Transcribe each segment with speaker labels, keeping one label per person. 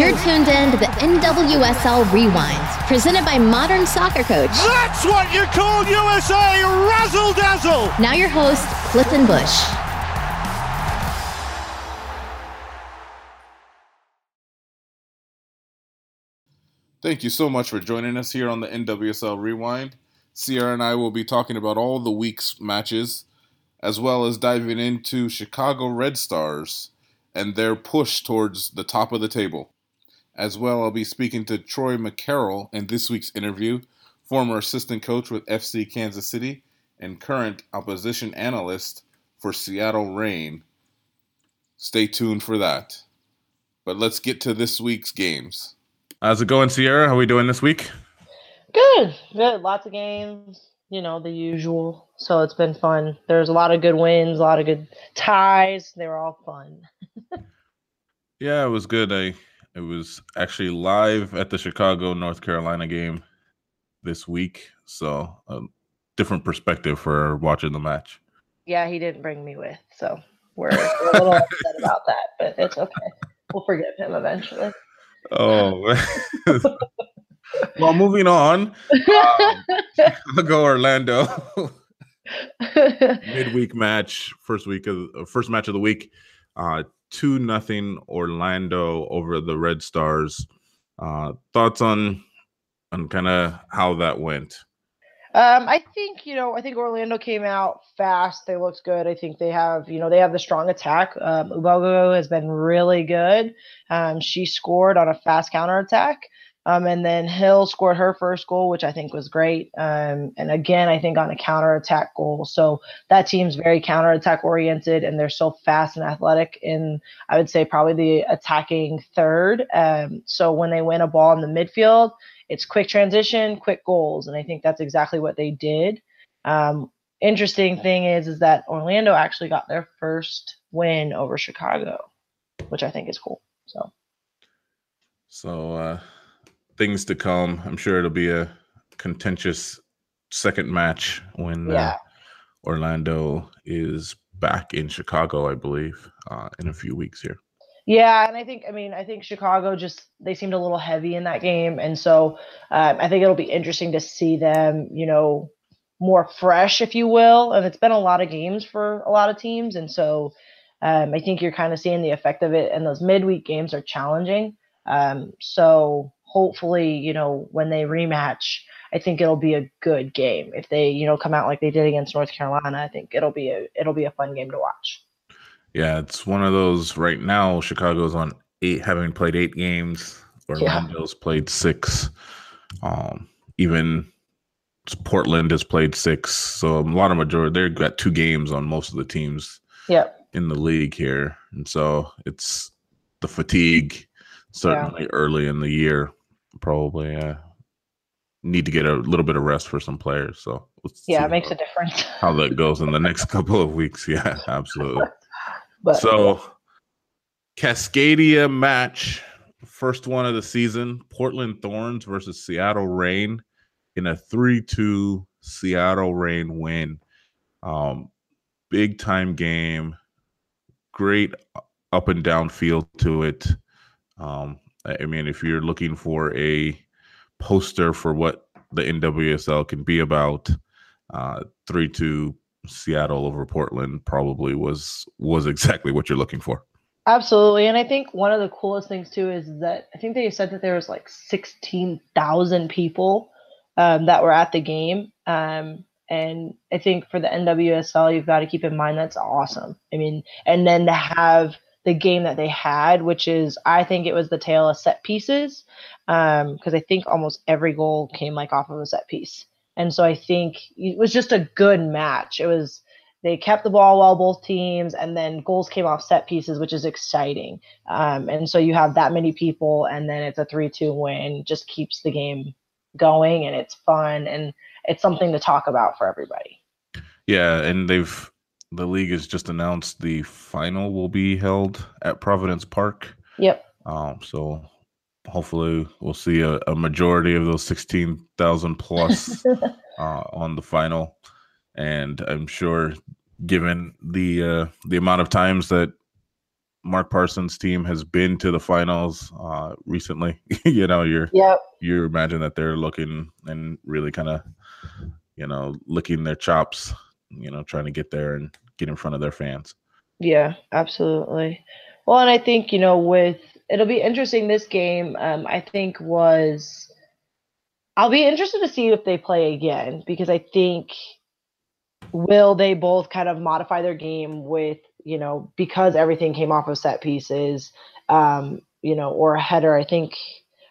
Speaker 1: You're tuned in to the NWSL Rewind, presented by Modern Soccer Coach.
Speaker 2: That's what you call USA razzle dazzle.
Speaker 1: Now, your host, Clifton Bush.
Speaker 3: Thank you so much for joining us here on the NWSL Rewind. Sierra and I will be talking about all the week's matches, as well as diving into Chicago Red Stars and their push towards the top of the table. As well, I'll be speaking to Troy McCarroll in this week's interview, former assistant coach with FC Kansas City and current opposition analyst for Seattle Reign. Stay tuned for that. But let's get to this week's games. How's it going, Sierra? How are we doing this week?
Speaker 4: Good, good. Lots of games. You know the usual. So it's been fun. There's a lot of good wins, a lot of good ties. They were all fun.
Speaker 3: yeah, it was good. I it was actually live at the Chicago North Carolina game this week, so a different perspective for watching the match.
Speaker 4: Yeah, he didn't bring me with, so we're, we're a little upset about that, but it's okay. We'll forgive him eventually.
Speaker 3: Oh, well, moving on. Um, Chicago Orlando midweek match, first week of first match of the week. Uh, two nothing Orlando over the Red Stars. Uh, thoughts on on kind of how that went?
Speaker 4: Um, I think you know. I think Orlando came out fast. They looked good. I think they have you know they have the strong attack. Um, Ubogo has been really good. Um, she scored on a fast counter attack. Um, and then Hill scored her first goal, which I think was great. Um, and again, I think on a counter attack goal. So that team's very counter attack oriented, and they're so fast and athletic. In I would say probably the attacking third. Um, so when they win a ball in the midfield, it's quick transition, quick goals, and I think that's exactly what they did. Um, interesting thing is, is that Orlando actually got their first win over Chicago, which I think is cool. So.
Speaker 3: So. uh things to come. I'm sure it'll be a contentious second match when uh, yeah. uh, Orlando is back in Chicago, I believe, uh, in a few weeks here.
Speaker 4: Yeah, and I think I mean I think Chicago just they seemed a little heavy in that game, and so um, I think it'll be interesting to see them, you know, more fresh, if you will. And it's been a lot of games for a lot of teams, and so um, I think you're kind of seeing the effect of it. And those midweek games are challenging. Um, so hopefully, you know, when they rematch, I think it'll be a good game. If they, you know, come out like they did against North Carolina, I think it'll be a it'll be a fun game to watch.
Speaker 3: Yeah, it's one of those right now. Chicago's on eight, having played eight games. Orlando's yeah. played six. Um, even Portland has played six. So a lot of majority they've got two games on most of the teams.
Speaker 4: Yep.
Speaker 3: In the league here, and so it's the fatigue certainly yeah. early in the year probably uh, need to get a little bit of rest for some players. So
Speaker 4: yeah, it makes how, a difference.
Speaker 3: how that goes in the next couple of weeks. Yeah, absolutely. but, so Cascadia match, first one of the season, Portland Thorns versus Seattle Reign in a 3-2 Seattle Reign win. Um, big time game, great up and down feel to it. Um, I mean, if you're looking for a poster for what the NWSL can be about, uh, three two Seattle over Portland probably was was exactly what you're looking for.
Speaker 4: Absolutely, and I think one of the coolest things too is that I think they said that there was like sixteen thousand people um, that were at the game, um, and I think for the NWSL, you've got to keep in mind that's awesome. I mean, and then to have the game that they had, which is I think it was the tale of set pieces, because um, I think almost every goal came like off of a set piece, and so I think it was just a good match. It was they kept the ball well both teams, and then goals came off set pieces, which is exciting. Um, and so you have that many people, and then it's a three-two win, just keeps the game going, and it's fun, and it's something to talk about for everybody.
Speaker 3: Yeah, and they've the league has just announced the final will be held at Providence Park.
Speaker 4: Yep.
Speaker 3: Um, so hopefully we'll see a, a majority of those 16,000 plus uh, on the final. And I'm sure given the uh, the amount of times that Mark Parsons' team has been to the finals uh, recently. you know, you're
Speaker 4: Yep.
Speaker 3: you imagine that they're looking and really kind of, you know, licking their chops. You know, trying to get there and get in front of their fans.
Speaker 4: Yeah, absolutely. Well, and I think, you know, with it'll be interesting this game, um, I think was I'll be interested to see if they play again because I think will they both kind of modify their game with, you know, because everything came off of set pieces, um, you know, or a header. I think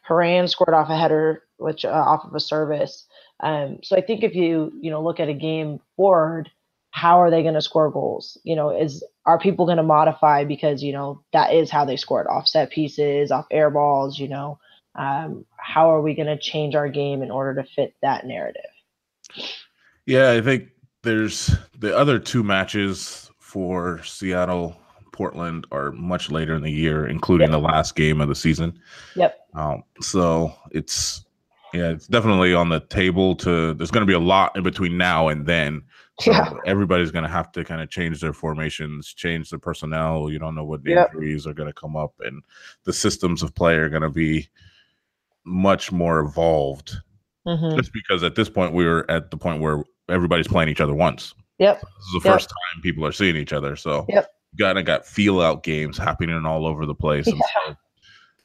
Speaker 4: Horan scored off a header, which uh, off of a service. Um, so I think if you, you know, look at a game forward, how are they going to score goals? You know, is are people going to modify because you know that is how they scored off set pieces, off air balls? You know, um, how are we going to change our game in order to fit that narrative?
Speaker 3: Yeah, I think there's the other two matches for Seattle, Portland are much later in the year, including
Speaker 4: Yep.
Speaker 3: the last game of the season.
Speaker 4: Yep.
Speaker 3: Um, so it's yeah, it's definitely on the table to there's gonna be a lot in between now and then. So
Speaker 4: Yeah.
Speaker 3: everybody's gonna have to kind of change their formations, change their personnel. You don't know what
Speaker 4: Yep.
Speaker 3: injuries are gonna come up and the systems of play are gonna be much more evolved.
Speaker 4: hmm
Speaker 3: Just because at this point we were at the point where everybody's playing each other once.
Speaker 4: Yep.
Speaker 3: This is the
Speaker 4: Yep.
Speaker 3: first time people are seeing each other. So
Speaker 4: Yep.
Speaker 3: kind of got feel out games happening all over the place. And so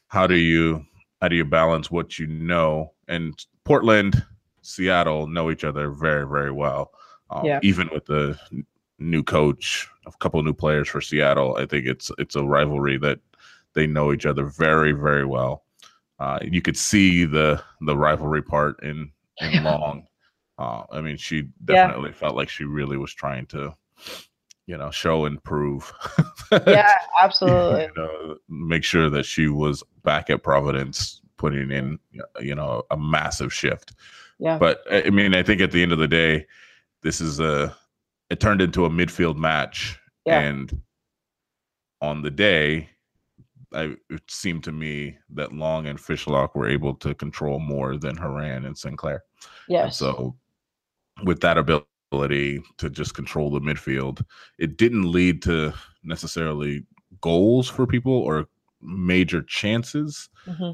Speaker 3: how do you how do you balance what you know? And Portland, Seattle know each other very, very well. Um,
Speaker 4: Yeah.
Speaker 3: Even with the new coach, a couple of new players for Seattle, I think it's it's a rivalry that they know each other very, very well. Uh, you could see the the rivalry part in in
Speaker 4: Yeah.
Speaker 3: Long. Uh, I mean, she
Speaker 4: Yeah.
Speaker 3: definitely felt like she really was trying to, you know, show and prove.
Speaker 4: Yeah, absolutely.
Speaker 3: you know, make sure that she was back at Providence, putting in, you know, a massive shift.
Speaker 4: Yeah.
Speaker 3: But I mean, I think at the end of the day, this is a it turned into a midfield match,
Speaker 4: Yeah.
Speaker 3: and on the day, I, it seemed to me that Long and Fishlock were able to control more than Horan and Sinclair. And
Speaker 4: Yes.
Speaker 3: so, with that ability to just control the midfield, it didn't lead to necessarily goals for people or major chances,
Speaker 4: hmm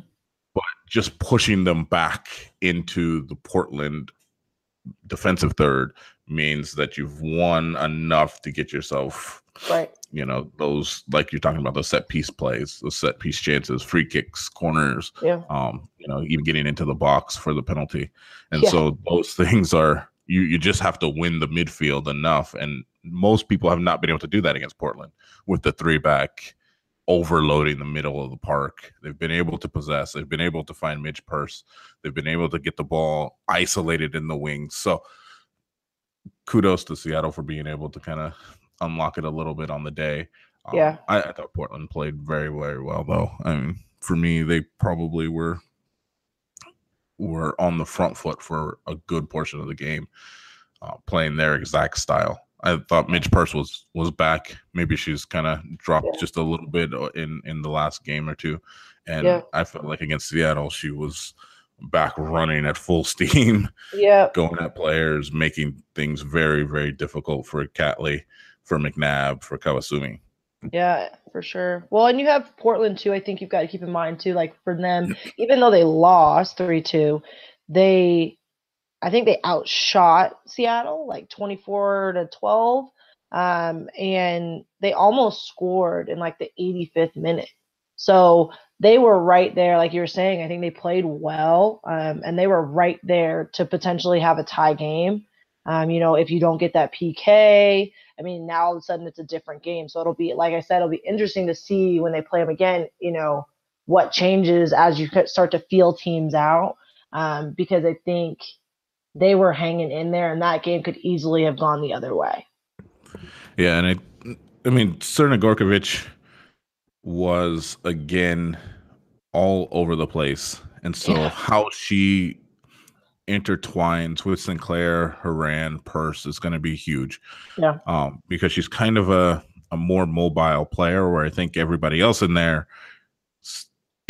Speaker 3: just pushing them back into the Portland defensive third means that you've won enough to get yourself
Speaker 4: Right.
Speaker 3: you know those like you're talking about those set piece plays those set piece chances free kicks corners
Speaker 4: Yeah.
Speaker 3: um you know even getting into the box for the penalty and
Speaker 4: Yeah.
Speaker 3: so those things are you you just have to win the midfield enough and most people have not been able to do that against portland with the three back overloading the middle of the park they've been able to possess they've been able to find Midge Purce they've been able to get the ball isolated in the wings so kudos to seattle for being able to kind of unlock it a little bit on the day um,
Speaker 4: Yeah.
Speaker 3: I, I thought Portland played very, very well, though. I mean, for me, they probably were were on the front foot for a good portion of the game, uh, playing their exact style. I thought Midge Purce was was back. Maybe she's kind of dropped
Speaker 4: Yeah.
Speaker 3: just a little bit uh, in in the last game or two, and
Speaker 4: Yeah.
Speaker 3: I felt like against Seattle, she was back running at full steam
Speaker 4: Yeah.
Speaker 3: going at players, making things very, very difficult for Catley, for McNabb, for Kawasumi.
Speaker 4: Yeah, for sure. Well, and you have Portland too. I think you've got to keep in mind too. Like for them, even though they lost three two, they, I think they outshot Seattle like twenty four to twelve, um, and they almost scored in like the eighty fifth minute. So they were right there, like you were saying. I think they played well, um, and they were right there to potentially have a tie game. Um, you know, if you don't get that PK, I mean, now all of a sudden it's a different game. So it'll be, like I said, it'll be interesting to see when they play them again, you know, what changes as you start to feel teams out. Um, because I think they were hanging in there and that game could easily have gone the other way.
Speaker 3: Yeah, and I, I mean, Serna Gorkovich was again all over the place, and so
Speaker 4: Yeah.
Speaker 3: how she intertwines with Sinclair, Horan, Purce is going to be huge.
Speaker 4: Yeah.
Speaker 3: um, because she's kind of a a more mobile player, where I think everybody else in there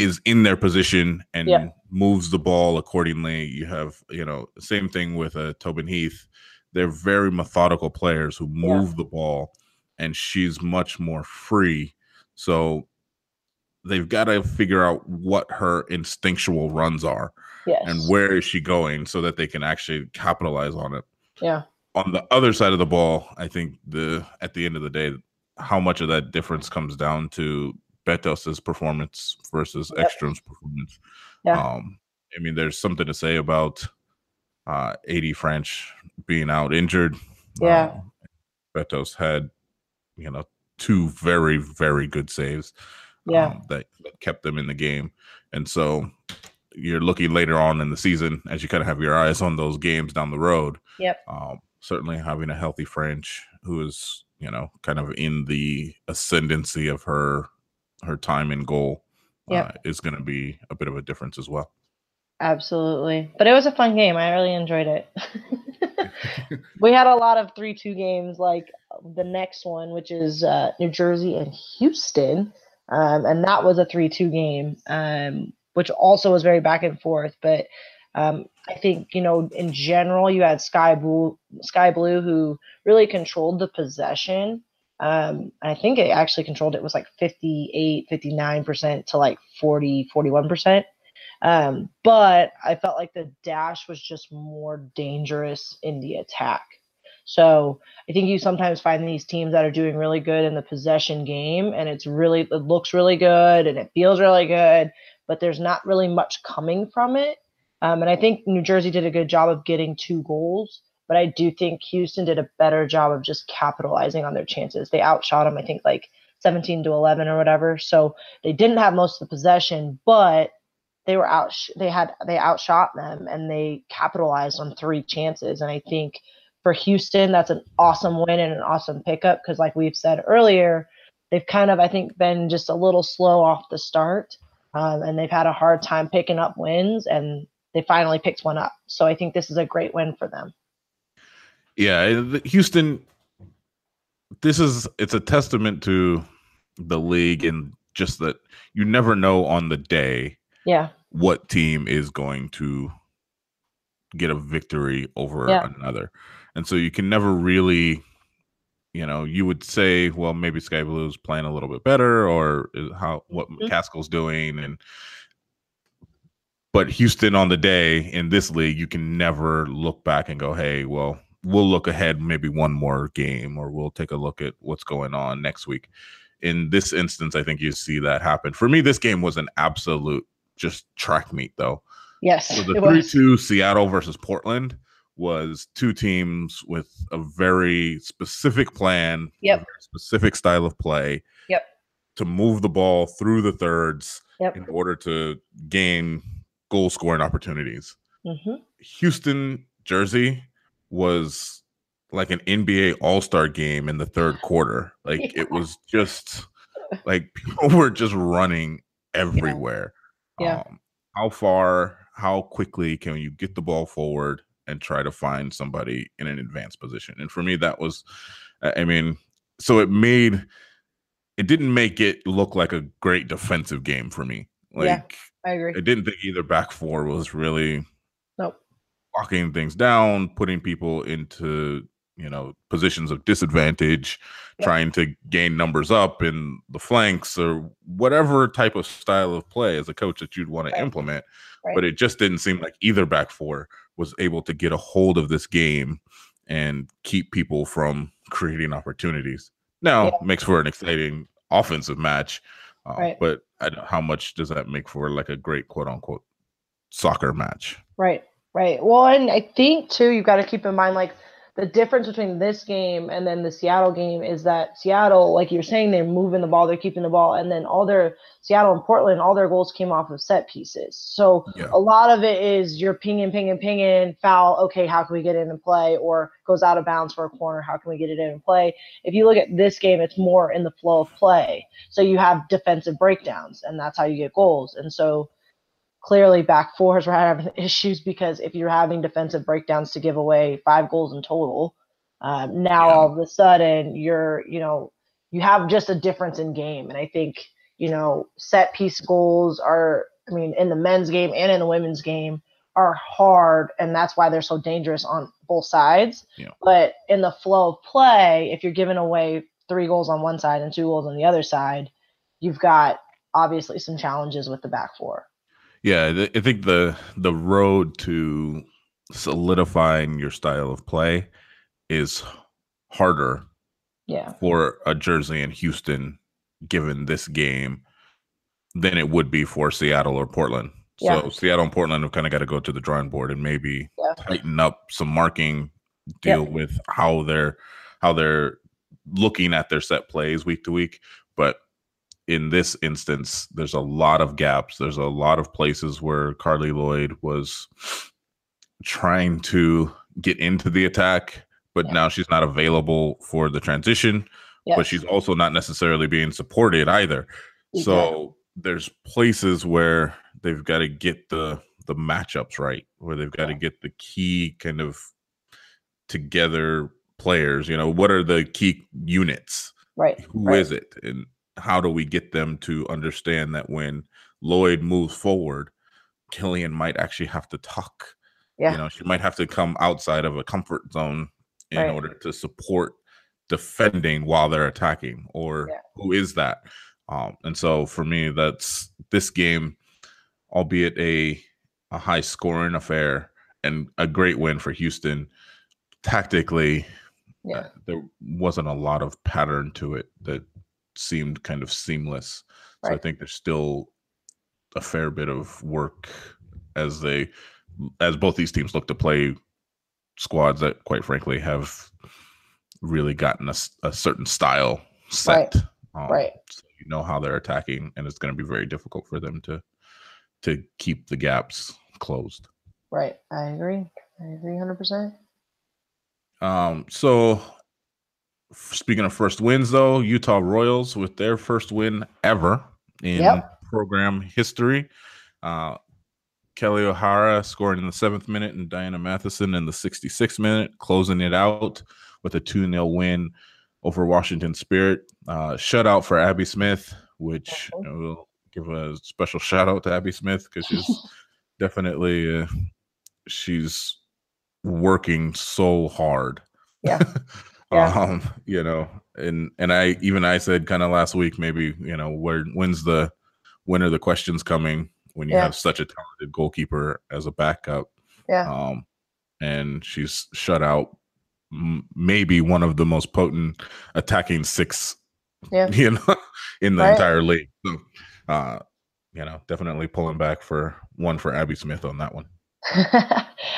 Speaker 3: is in their position and
Speaker 4: Yeah.
Speaker 3: moves the ball accordingly. You have, you know, same thing with uh, Tobin Heath. They're very methodical players who
Speaker 4: Yeah.
Speaker 3: move the ball, and she's much more free. So they've got to figure out what her instinctual runs are
Speaker 4: Yes.
Speaker 3: and where is she going so that they can actually capitalize on it.
Speaker 4: Yeah.
Speaker 3: On the other side of the ball, I think the at the end of the day, how much of that difference comes down to Betos's performance versus
Speaker 4: Yep.
Speaker 3: Eckerstrom's performance.
Speaker 4: Yeah.
Speaker 3: Um, I mean, there's something to say about uh, AD Franch being out injured.
Speaker 4: Yeah.
Speaker 3: Um, Betos had, you know, two very, very good saves
Speaker 4: Yeah.
Speaker 3: um, that, that kept them in the game. And so you're looking later on in the season as you kind of have your eyes on those games down the road.
Speaker 4: Yep.
Speaker 3: Um, certainly having a healthy Franch who is, you know, kind of in the ascendancy of her her time in goal
Speaker 4: Yep.
Speaker 3: uh, is going to be a bit of a difference as well.
Speaker 4: Absolutely. But it was a fun game. I really enjoyed it. we had a lot of 3 2 games like the next one, which is uh, New Jersey and Houston. Um, and that was a 3 2 game, um, which also was very back and forth. But um, I think, you know, in general, you had Sky Blue, Sky Blue who really controlled the possession. Um, I think it actually controlled it was like 58, 59% to like 40, 41%. Um, but I felt like the dash was just more dangerous in the attack. So I think you sometimes find these teams that are doing really good in the possession game, and it's really it looks really good and it feels really good, but there's not really much coming from it. Um, and I think New Jersey did a good job of getting two goals, but I do think Houston did a better job of just capitalizing on their chances. They outshot them, I think, like 17 to 11 or whatever. So they didn't have most of the possession, but they were out they had they outshot them and they capitalized on three chances and i think for houston that's an awesome win and an awesome pickup because like we've said earlier they've kind of i think been just a little slow off the start um, and they've had a hard time picking up wins and they finally picked one up so i think this is a great win for them
Speaker 3: Yeah, Houston. This is it's a testament to the league and just that you never know on the day
Speaker 4: yeah
Speaker 3: what team is going to get a victory over
Speaker 4: Yeah.
Speaker 3: another. And so you can never really, you know, you would say, well, maybe Sky Blue's playing a little bit better or how what
Speaker 4: Mhm.
Speaker 3: McCaskill's doing and but Houston on the day in this league, you can never look back and go, hey, well, we'll look ahead maybe one more game or we'll take a look at what's going on next week. In this instance, I think you see that happen. For me, this game was an absolute just track meet though.
Speaker 4: yes
Speaker 3: So the
Speaker 4: 3
Speaker 3: 2 Seattle versus Portland was two teams with a very specific plan, a
Speaker 4: Yep.
Speaker 3: specific style of play.
Speaker 4: Yep.
Speaker 3: To move the ball through the thirds
Speaker 4: Yep.
Speaker 3: in order to gain goal scoring opportunities.
Speaker 4: hmm
Speaker 3: Houston, Jersey was like an NBA All Star game in the third quarter. Like
Speaker 4: Yeah.
Speaker 3: it was just like people were just running everywhere.
Speaker 4: Yeah.
Speaker 3: Um, how far, how quickly can you get the ball forward and try to find somebody in an advanced position? And for me, that was, I mean, so it made, it didn't make it look like a great defensive game for me. Like,
Speaker 4: Yeah. I agree.
Speaker 3: I didn't think either back four was really. Locking things down, putting people into you know positions of disadvantage,
Speaker 4: Yep.
Speaker 3: trying to gain numbers up in the flanks or whatever type of style of play as a coach that you'd want to implement.
Speaker 4: Right.
Speaker 3: But it just didn't seem like either back four was able to get a hold of this game and keep people from creating opportunities. Now
Speaker 4: Yeah.
Speaker 3: makes for an exciting offensive match, uh,
Speaker 4: Right.
Speaker 3: but I don't, how much does that make for like a great quote unquote soccer match?
Speaker 4: Right, right. Well, and I think too, you've got to keep in mind like the difference between this game and then the Seattle game is that Seattle, like you're saying, they're moving the ball, they're keeping the ball, and then all their Seattle and Portland, all their goals came off of set pieces. So
Speaker 3: Yeah.
Speaker 4: a lot of it is you're pinging, pinging, pinging, foul. Okay, how can we get in and play? Or goes out of bounds for a corner. How can we get it in and play? If you look at this game, it's more in the flow of play. So you have defensive breakdowns, and that's how you get goals. And so clearly back fours were having issues because if you're having defensive breakdowns to give away five goals in total, um, now
Speaker 3: Yeah.
Speaker 4: all of a sudden you're, you know, you have just a difference in game. And I think, you know, set piece goals are, I mean, in the men's game and in the women's game are hard. And that's why they're so dangerous on both sides.
Speaker 3: Yeah.
Speaker 4: But in the flow of play, if you're giving away three goals on one side and two goals on the other side, you've got obviously some challenges with the back four.
Speaker 3: Yeah, I think the the road to solidifying your style of play is harder
Speaker 4: yeah.
Speaker 3: for a Jersey and Houston given this game than it would be for Seattle or Portland. Yeah. So Seattle and Portland have kind of got to go to the drawing board and maybe yeah. tighten up some marking, deal yeah. with how they're how they're looking at their set plays week to week. But in this instance, there's a lot of gaps. There's a lot of places where Carli Lloyd was trying to get into the attack, but yeah. now she's not available for the transition. But she's also not necessarily being supported either. Exactly. So there's places where they've got to get the the matchups right, where they've got yeah. to get the key kind of together players. You know, what are the key units?
Speaker 4: Right.
Speaker 3: Who
Speaker 4: right.
Speaker 3: is it? And how do we get them to understand that when Lloyd moves forward, Killion might actually have to talk yeah. You know, she might have to come outside of a comfort zone in right. order to support defending while they're attacking. Or yeah. who is that? Um, and so for me, that's this game, albeit a a high scoring affair and a great win for Houston. Tactically,
Speaker 4: yeah. Uh,
Speaker 3: there wasn't a lot of pattern to it that seemed kind of seamless. Right. So I think there's still a fair bit of work as they as both these teams look to play squads that, quite frankly, have really gotten a, a certain style set.
Speaker 4: Right. Um, right.
Speaker 3: So you know how they're attacking, and it's going to be very difficult for them to to keep the gaps closed.
Speaker 4: Right. I agree. I agree, hundred percent.
Speaker 3: Um. So, speaking of first wins, though, Utah Royals with their first win ever in yep. program history. Uh, Kelly O'Hara scoring in the seventh minute and Diana Matheson in the 66th minute, closing it out with a 2 0 win over Washington Spirit. Uh, shutout for Abby Smith, which you know, we'll give a special shout out to Abby Smith because she's definitely uh, she's working so hard.
Speaker 4: Yeah. yeah.
Speaker 3: um, you know, and and I even I said kind of last week maybe you know where when's the when are the questions coming when you yeah. have such a talented goalkeeper as a backup.
Speaker 4: Yeah.
Speaker 3: Um, and she's shut out m- maybe one of the most potent attacking six,
Speaker 4: yeah.
Speaker 3: you know, in the right. entire league. So, uh, you know, definitely pulling back for one for Abby Smith on that one.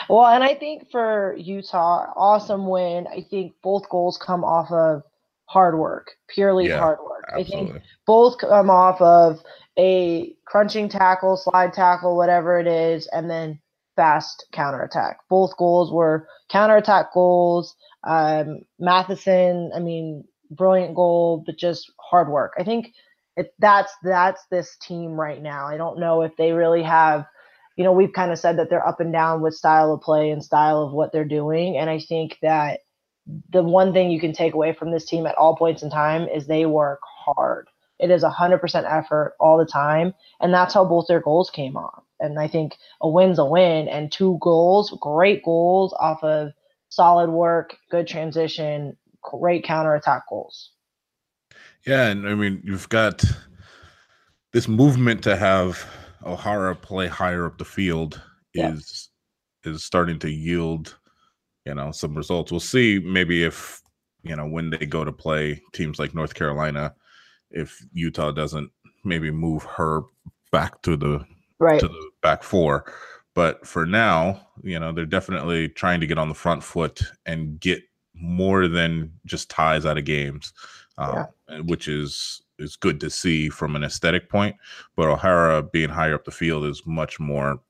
Speaker 4: well, and I think for Utah, awesome win. I think both goals come off of hard work, purely yeah, hard work. Absolutely. I think both come off of a crunching tackle, slide tackle, whatever it is, and then fast counterattack. Both goals were counterattack goals. Um, Matheson, I mean, brilliant goal, but just hard work. I think it, that's that's this team right now. I don't know if they really have, you know, we've kind of said that they're up and down with style of play and style of what they're doing, and I think that the one thing you can take away from this team at all points in time is they work hard. It is 100% effort all the time. And that's how both their goals came off. And I think a win's a win. And two goals, great goals off of solid work, good transition, great counterattack goals.
Speaker 3: Yeah. And I mean, you've got this movement to have O'Hara play higher up the field is is starting to yield you know some results we'll see maybe if you know when they go to play teams like north carolina if Utah doesn't maybe move her back to the
Speaker 4: right
Speaker 3: to the back four. But for now, you know, they're definitely trying to get on the front foot and get more than just ties out of games, yeah. Um, which is is good to see from an aesthetic point. But O'Hara being higher up the field is much more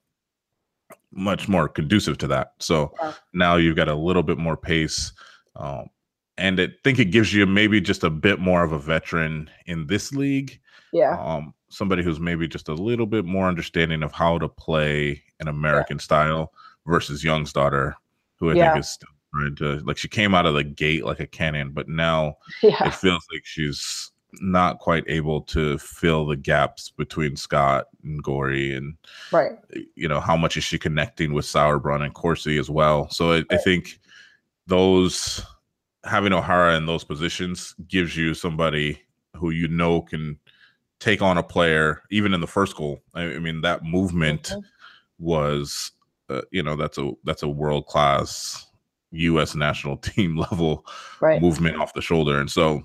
Speaker 3: much more conducive to that. So yeah. now you've got a little bit more pace. Um, and I think it gives you maybe just a bit more of a veteran in this league.
Speaker 4: Yeah.
Speaker 3: Um, somebody who's maybe just a little bit more understanding of how to play an American yeah. style versus Jónsdóttir, who I yeah. think is still trying to like she came out of the gate like a cannon, but now it feels like she's not quite able to fill the gaps between Scott and Gory and
Speaker 4: right.
Speaker 3: You know, how much is she connecting with Sauerbrunn and Corsie as well? So I, right. I think those having O'Hara in those positions gives you somebody who you know can take on a player, even in the first goal. I, I mean, that movement mm-hmm. was, uh, you know, that's a that's a world class U.S. national team level right. movement off the shoulder, and so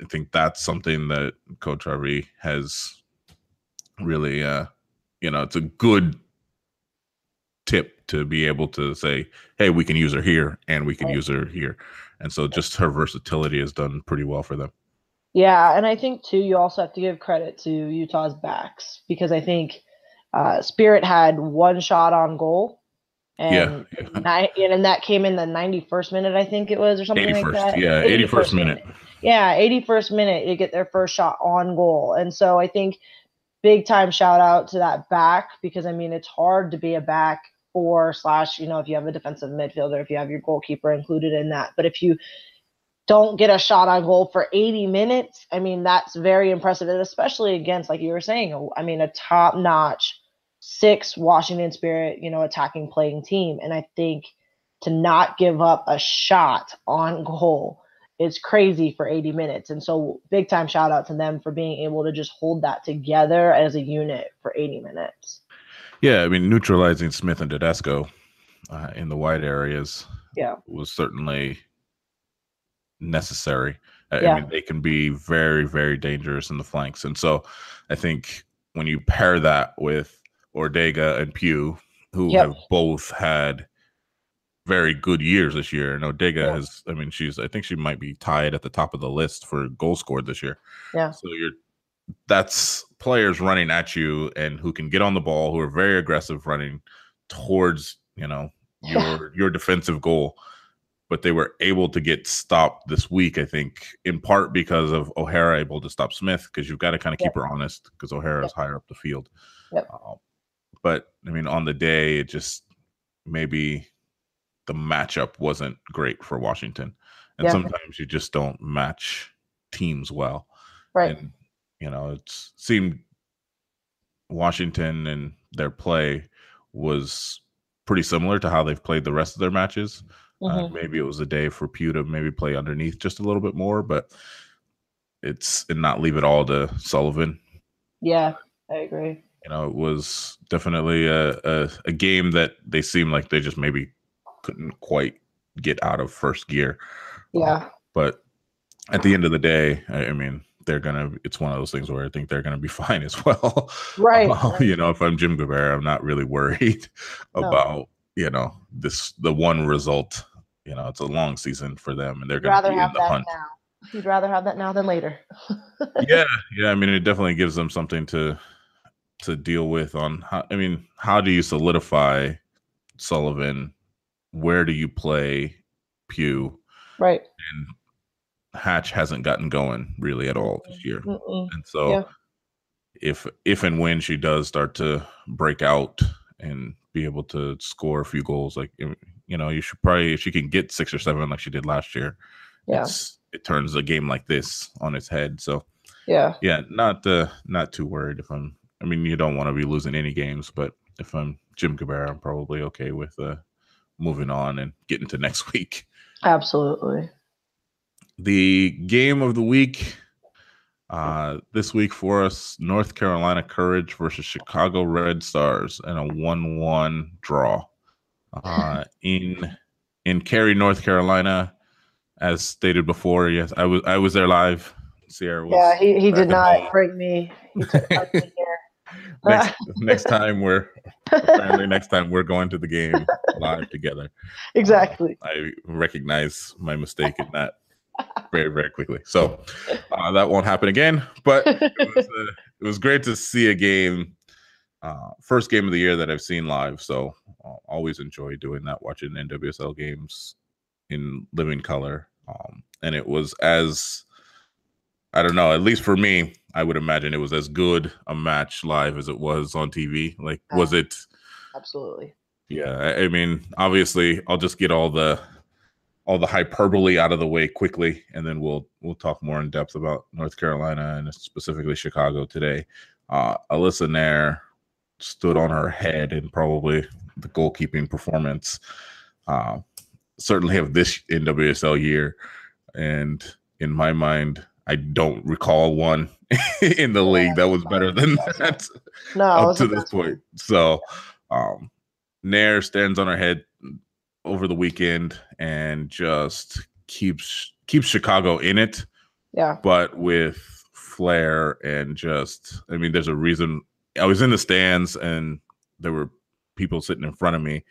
Speaker 3: I, think that's something that Coach Harvey has really, uh, you know, it's a good tip to be able to say, hey, we can use her here and we can right. use her here. And so just her versatility has done pretty well for them.
Speaker 4: Yeah, and I think too you also have to give credit to Utah's backs because I think uh, Spirit had one shot on goal. And, yeah, yeah. and that came in the 91st minute, I think it was, or something 81st, like that.
Speaker 3: Yeah, 81st, 81st minute. minute.
Speaker 4: Yeah, 81st minute to get their first shot on goal. And so I think big time shout out to that back because I mean it's hard to be a back or slash, you know, if you have a defensive midfielder, if you have your goalkeeper included in that. But if you don't get a shot on goal for 80 minutes, I mean, that's very impressive. And especially against, like you were saying, I mean, a top notch six Washington Spirit, you know, attacking playing team. And I think to not give up a shot on goal is crazy for 80 minutes. And so big time shout out to them for being able to just hold that together as a unit for 80 minutes.
Speaker 3: Yeah, I mean, neutralizing Smith and Tedesco uh, in the wide areas
Speaker 4: yeah.
Speaker 3: was certainly necessary. Yeah. I mean, they can be very, very dangerous in the flanks. And so I think when you pair that with Ordega and Pugh, who yep. have both had very good years this year. And Ordega yeah. has, I mean, she's, I think she might be tied at the top of the list for goals scored this year.
Speaker 4: Yeah.
Speaker 3: So you're, that's players running at you and who can get on the ball, who are very aggressive running towards, you know, your, your defensive goal but they were able to get stopped this week, I think, in part because of O'Hara able to stop Smith, because you've got to kind of keep yep. her honest because O'Hara yep. is higher up the field.
Speaker 4: Yep. Uh,
Speaker 3: but I mean, on the day, it just maybe the matchup wasn't great for Washington. And sometimes you just don't match teams well.
Speaker 4: Right.
Speaker 3: And, you know, it seemed Washington and their play was pretty similar to how they've played the rest of their matches. Uh, mm-hmm. Uh, maybe it was a day for Pugh to maybe play underneath just a little bit more, but it's and not leave it all to Sullivan.
Speaker 4: Yeah, I agree.
Speaker 3: You know, it was definitely a, a, a game that they seemed like they just maybe couldn't quite get out of first gear.
Speaker 4: Yeah. Uh,
Speaker 3: but at the end of the day, I, I, mean, they're gonna. It's one of those things where I think they're gonna be fine as well.
Speaker 4: Right.
Speaker 3: Right. You know, if I'm Jim Gabarra, I'm not really worried no. about you know this the one result. You know, it's a long season for them, and they're going to be in the hunt.
Speaker 4: Now. You'd rather have that now than later.
Speaker 3: yeah, yeah. I mean, it definitely gives them something to to deal with. On how, I mean, how do you solidify Sullivan? Where do you play Pugh?
Speaker 4: Right.
Speaker 3: And Hatch hasn't gotten going really at all this year, Mm-mm. and so yeah. if if and when she does start to break out and be able to score a few goals. Like you know, you should probably if she can get six or seven like she did last year.
Speaker 4: Yeah,
Speaker 3: it turns a game like this on its head. So
Speaker 4: yeah,
Speaker 3: yeah, not uh, not too worried if I'm. I mean, you don't want to be losing any games, but if I'm Jim Gabarra, I'm probably okay with uh, moving on and getting to next week.
Speaker 4: Absolutely.
Speaker 3: The game of the week uh, this week for us, North Carolina Courage versus Chicago Red Stars in a one-one draw. Uh, in in Cary, North Carolina, as stated before. Yes, I was I was there live. Sierra was.
Speaker 4: Yeah, he, he did not home. bring me.
Speaker 3: next, next time we're apparently next time we're going to the game live together.
Speaker 4: Exactly.
Speaker 3: Uh, I recognize my mistake in that very very quickly. So uh, that won't happen again. But it was, uh, it was great to see a game, uh, first game of the year that I've seen live. So uh, always enjoy doing that, watching NWSL games in living color. Um, and it was as I don't know, at least for me, I would imagine it was as good a match live as it was on TV. Like, was it?
Speaker 4: Absolutely.
Speaker 3: Yeah, I, I mean, obviously, I'll just get all the all the hyperbole out of the way quickly, and then we'll we'll talk more in depth about North Carolina and specifically Chicago today. Uh, Alyssa Naeher stood on her head in probably the goalkeeping performance, uh, certainly of this NWSL year, and in my mind, I don't recall one in the league that was better than that no, up to this point. So, um, Naeher stands on her head over the weekend and just keeps keeps Chicago in it.
Speaker 4: Yeah.
Speaker 3: But with flair and just I mean, there's a reason I was in the stands and there were people sitting in front of me.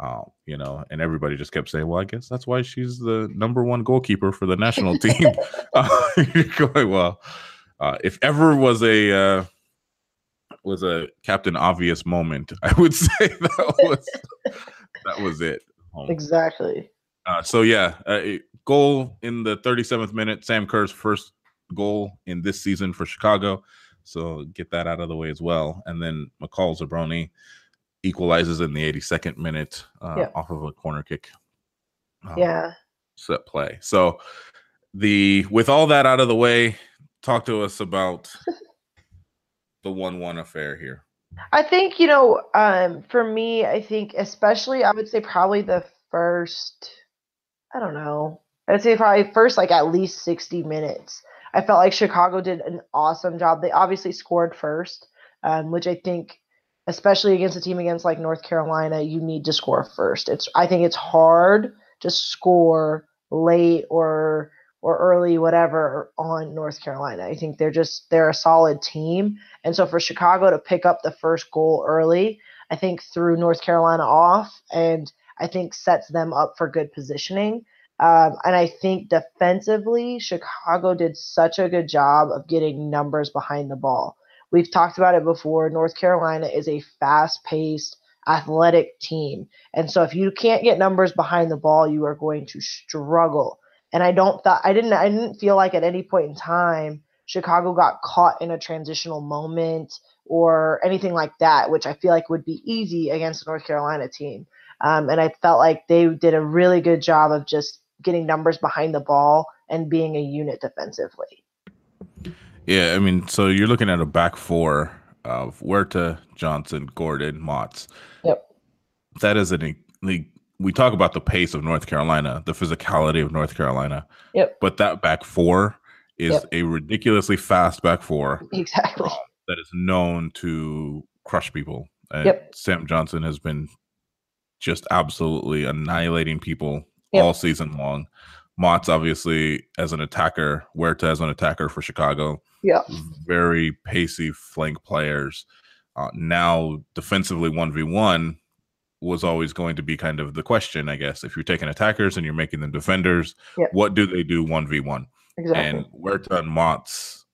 Speaker 3: Uh, you know, and everybody just kept saying, "Well, I guess that's why she's the number one goalkeeper for the national team." uh, going well. Uh, if ever was a uh, was a Captain Obvious moment, I would say that was that was it.
Speaker 4: Um, exactly.
Speaker 3: Uh, so yeah, uh, goal in the 37th minute. Sam Kerr's first goal in this season for Chicago. So get that out of the way as well. And then McCall Zerboni equalizes in the 82nd minute uh, yeah. off of a corner kick.
Speaker 4: Um, yeah.
Speaker 3: Set play. So the with all that out of the way, talk to us about the one-one affair here.
Speaker 4: I think you know, um, for me, I think especially I would say probably the first. I don't know. I'd say probably first like at least sixty minutes. I felt like Chicago did an awesome job. They obviously scored first, um, which I think, especially against a team against like North Carolina, you need to score first. It's I think it's hard to score late or or early, whatever, on North Carolina. I think they're just they're a solid team, and so for Chicago to pick up the first goal early, I think threw North Carolina off, and I think sets them up for good positioning. Um, and I think defensively, Chicago did such a good job of getting numbers behind the ball. We've talked about it before. North Carolina is a fast paced, athletic team. And so if you can't get numbers behind the ball, you are going to struggle and I don't thought I didn't I didn't feel like at any point in time Chicago got caught in a transitional moment or anything like that, which I feel like would be easy against the North Carolina team. Um, and I felt like they did a really good job of just getting numbers behind the ball and being a unit defensively.
Speaker 3: Yeah, I mean, so you're looking at a back four of Huerta, Johnson, Gorden, Mautz.
Speaker 4: Yep.
Speaker 3: That is an league. we talk about the pace of North Carolina, the physicality of North Carolina.
Speaker 4: Yep.
Speaker 3: But that back four is yep. a ridiculously fast back four.
Speaker 4: Exactly. Um,
Speaker 3: that is known to crush people. And
Speaker 4: yep.
Speaker 3: Sam Johnson has been just absolutely annihilating people yep. all season long. Mautz obviously as an attacker, Huerta as an attacker for Chicago.
Speaker 4: Yeah.
Speaker 3: Very pacey flank players. Uh, now defensively 1v1 was always going to be kind of the question, I guess. If you're taking attackers and you're making them defenders, yep. what do they do 1v1?
Speaker 4: Exactly.
Speaker 3: And Huerta and Mautz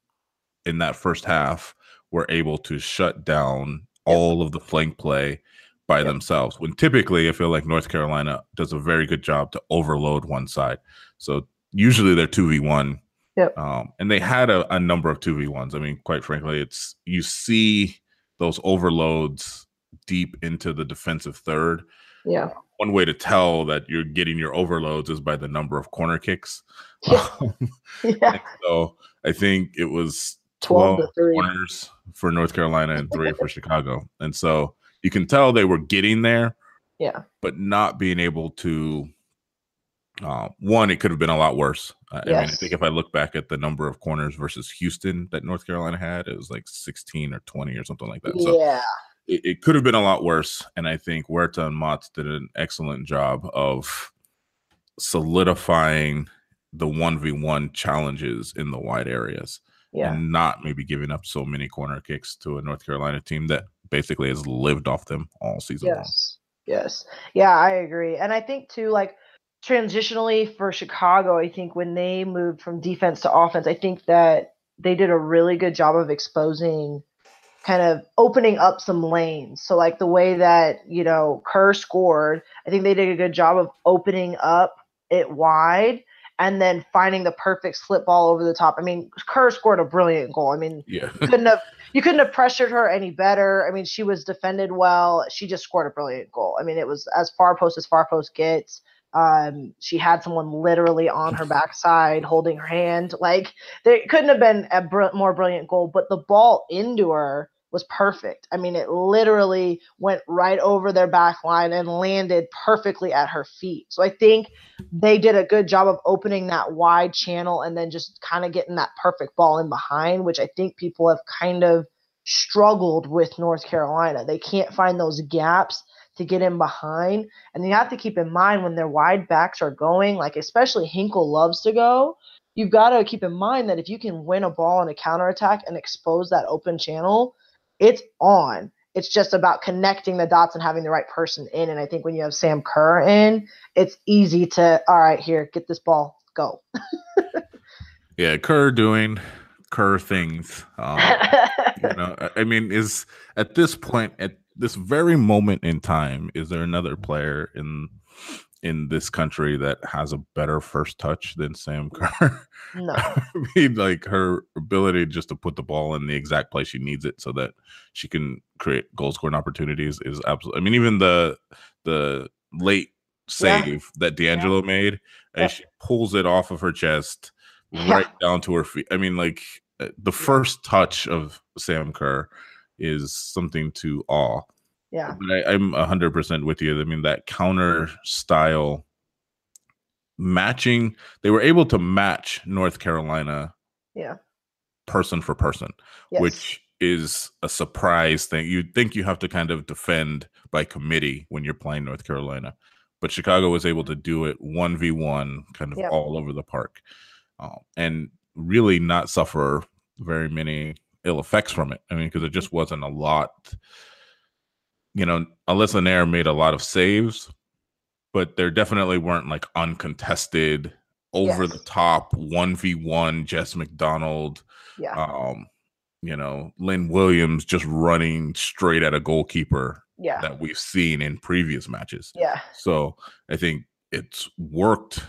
Speaker 3: in that first half were able to shut down yep. all of the flank play by yep. themselves. When typically I feel like North Carolina does a very good job to overload one side. So usually they're 2v1.
Speaker 4: Yep.
Speaker 3: Um, and they had a, a number of 2v1s. I mean, quite frankly, it's you see those overloads deep into the defensive third.
Speaker 4: Yeah.
Speaker 3: One way to tell that you're getting your overloads is by the number of corner kicks.
Speaker 4: Yeah. yeah.
Speaker 3: So I think it was 12, 12 corners for North Carolina and three for Chicago. And so you can tell they were getting there.
Speaker 4: Yeah.
Speaker 3: But not being able to uh, one, it could have been a lot worse. Uh, yes. I mean, I think if I look back at the number of corners versus Houston that North Carolina had, it was like 16 or 20 or something like that. So
Speaker 4: yeah
Speaker 3: it, it could have been a lot worse. And I think Huerta and Mautz did an excellent job of solidifying the 1v1 challenges in the wide areas
Speaker 4: yeah.
Speaker 3: and not maybe giving up so many corner kicks to a North Carolina team that basically has lived off them all season
Speaker 4: yes. long. Yes. Yeah, I agree. And I think too, like transitionally for Chicago, I think when they moved from defense to offense, I think that they did a really good job of exposing kind of opening up some lanes. So like the way that, you know, Kerr scored, I think they did a good job of opening up it wide and then finding the perfect slip ball over the top. I mean, Kerr scored a brilliant goal. I mean,
Speaker 3: yeah.
Speaker 4: couldn't have you couldn't have pressured her any better. I mean, she was defended well. She just scored a brilliant goal. I mean, it was as far post as far post gets. Um, she had someone literally on her backside holding her hand. Like there couldn't have been a br- more brilliant goal, but the ball into her was perfect. I mean, it literally went right over their back line and landed perfectly at her feet. So I think they did a good job of opening that wide channel and then just kind of getting that perfect ball in behind, which I think people have kind of struggled with North Carolina. They can't find those gaps to get in behind. And you have to keep in mind when their wide backs are going, like especially Hinkle loves to go, you've got to keep in mind that if you can win a ball on a counterattack and expose that open channel, it's on. It's just about connecting the dots and having the right person in. And I think when you have Sam Kerr in, it's easy to, all right, here, get this ball, go.
Speaker 3: yeah, Kerr doing Kerr things. Um, you know, I mean, is at this point, at this very moment in time, is there another player in in this country that has a better first touch than Sam Kerr. No. I mean, like her ability just to put the ball in the exact place she needs it so that she can create goal scoring opportunities is absolutely. I mean, even the the late save yeah. that D'Angelo yeah. made, yeah. as she pulls it off of her chest right down to her feet. I mean, like uh, the first touch of Sam Kerr is something to awe.
Speaker 4: Yeah.
Speaker 3: But I, I'm hundred percent with you. I mean, that counter style matching, they were able to match North Carolina.
Speaker 4: Yeah.
Speaker 3: Person for person, yes. which is a surprise thing. You think you have to kind of defend by committee when you're playing North Carolina, but Chicago was able to do it one v one, kind of yep. all over the park, uh, and really not suffer very many ill effects from it. I mean, because it just wasn't a lot you know, Alyssa Naeher made a lot of saves, but there definitely weren't like uncontested, over yes. the top, 1v1 Jess McDonald.
Speaker 4: Yeah.
Speaker 3: Um, you know, Lynn Williams just running straight at a goalkeeper
Speaker 4: yeah.
Speaker 3: that we've seen in previous matches.
Speaker 4: Yeah.
Speaker 3: So I think it's worked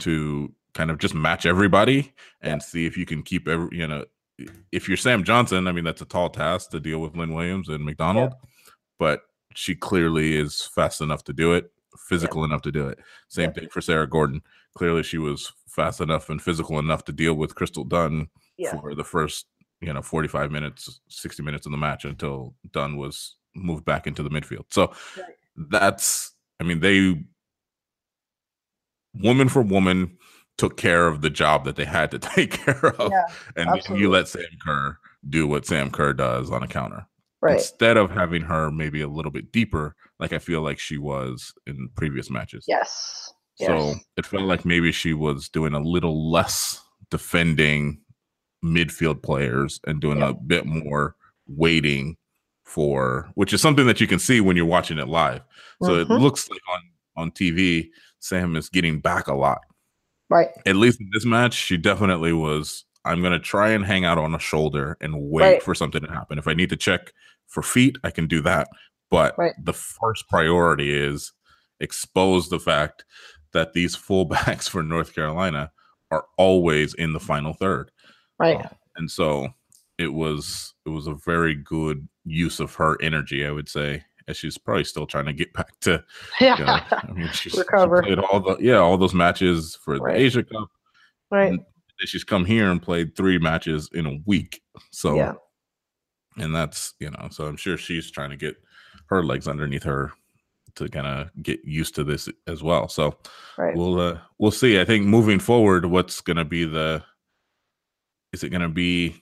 Speaker 3: to kind of just match everybody and yeah. see if you can keep every, you know, if you're Sam Johnson, I mean, that's a tall task to deal with Lynn Williams and McDonald. Yeah but she clearly is fast enough to do it, physical enough to do it. Same thing for Sarah Gorden. Clearly, she was fast enough and physical enough to deal with Crystal Dunn yeah. for the first, you know, 45 minutes, 60 minutes of the match until Dunn was moved back into the midfield. So right. that's, I mean, they, woman for woman, took care of the job that they had to take care of. Yeah, and absolutely. you let Sam Kerr do what Sam Kerr does on a counter
Speaker 4: right.
Speaker 3: instead of having her maybe a little bit deeper, like I feel like she was in previous matches.
Speaker 4: Yes.
Speaker 3: So yes. it felt like maybe she was doing a little less defending midfield players and doing yeah. a bit more waiting for which is something that you can see when you're watching it live. So mm-hmm. it looks like on on TV Sam is getting back a lot.
Speaker 4: Right.
Speaker 3: At least in this match, she definitely was I'm going to try and hang out on a shoulder and wait right. for something to happen. If I need to check for feet, I can do that. But right. the first priority is expose the fact that these fullbacks for North Carolina are always in the final third.
Speaker 4: Right. Uh,
Speaker 3: and so it was it was a very good use of her energy, I would say. As she's probably still trying to get back to
Speaker 4: yeah. You know, I mean, she's, Recover.
Speaker 3: She all the yeah all those matches for right. the Asia Cup.
Speaker 4: Right. And
Speaker 3: she's come here and played three matches in a week. So yeah and that's you know so i'm sure she's trying to get her legs underneath her to kind of get used to this as well so right. we'll uh we'll see i think moving forward what's going to be the is it going to be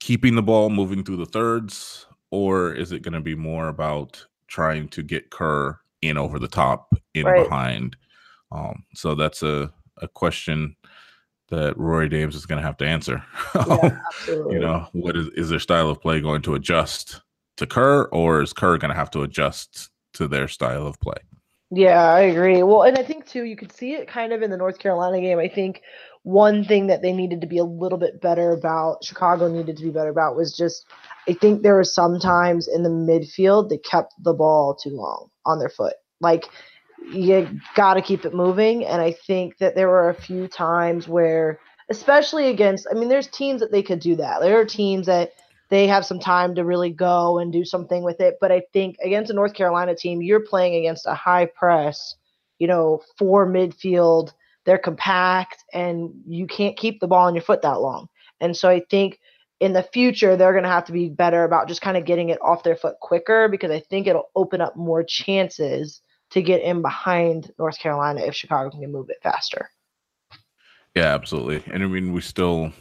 Speaker 3: keeping the ball moving through the thirds or is it going to be more about trying to get kerr in over the top in right. behind um so that's a a question that Rory Dames is going to have to answer. Yeah, you know, what is is their style of play going to adjust to Kerr, or is Kerr going to have to adjust to their style of play?
Speaker 4: Yeah, I agree. Well, and I think too, you could see it kind of in the North Carolina game. I think one thing that they needed to be a little bit better about, Chicago needed to be better about, was just I think there were some times in the midfield they kept the ball too long on their foot. Like you got to keep it moving. And I think that there were a few times where, especially against, I mean, there's teams that they could do that. There are teams that they have some time to really go and do something with it. But I think against a North Carolina team, you're playing against a high press, you know, for midfield. They're compact and you can't keep the ball on your foot that long. And so I think in the future they're going to have to be better about just kind of getting it off their foot quicker because I think it'll open up more chances to get in behind North Carolina if Chicago can move it faster.
Speaker 3: Yeah, absolutely. And I mean, we still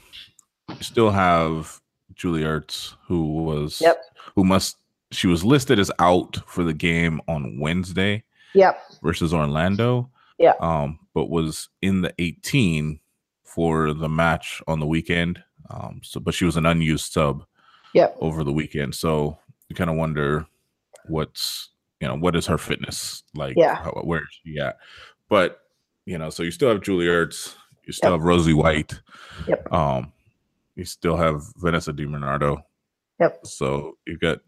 Speaker 3: still have Julie Ertz, who was
Speaker 4: yep.
Speaker 3: who must she was listed as out for the game on Wednesday.
Speaker 4: Yep.
Speaker 3: Versus Orlando.
Speaker 4: Yeah.
Speaker 3: Um, but was in the 18 for the match on the weekend. Um, so but she was an unused sub.
Speaker 4: Yep.
Speaker 3: Over the weekend, so you kind of wonder what's you know what is her fitness like?
Speaker 4: Yeah.
Speaker 3: How, where is she at? But you know, so you still have Julie Ertz, you still yep. have Rosie White.
Speaker 4: Yep.
Speaker 3: Um, you still have Vanessa DiBernardo.
Speaker 4: Yep.
Speaker 3: So you've got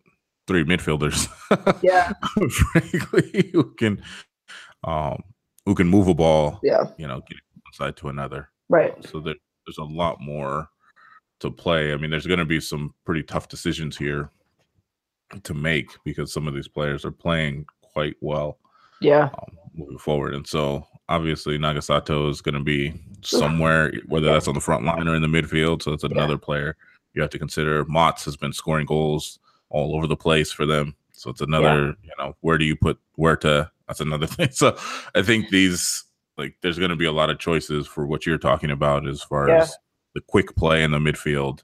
Speaker 3: three midfielders.
Speaker 4: Yeah.
Speaker 3: frankly, who can um who can move a ball.
Speaker 4: Yeah.
Speaker 3: You know, get one side to another.
Speaker 4: Right.
Speaker 3: So there, there's a lot more to play. I mean, there's going to be some pretty tough decisions here to make because some of these players are playing quite well.
Speaker 4: Yeah.
Speaker 3: Um, moving forward, and so obviously Nagasato is going to be somewhere, whether that's on the front line or in the midfield. So that's another yeah. player you have to consider. Mautz has been scoring goals all over the place for them. So it's another, yeah. you know, where do you put where to? That's another thing. So I think these like there's going to be a lot of choices for what you're talking about as far
Speaker 4: yeah.
Speaker 3: as the quick play in the midfield.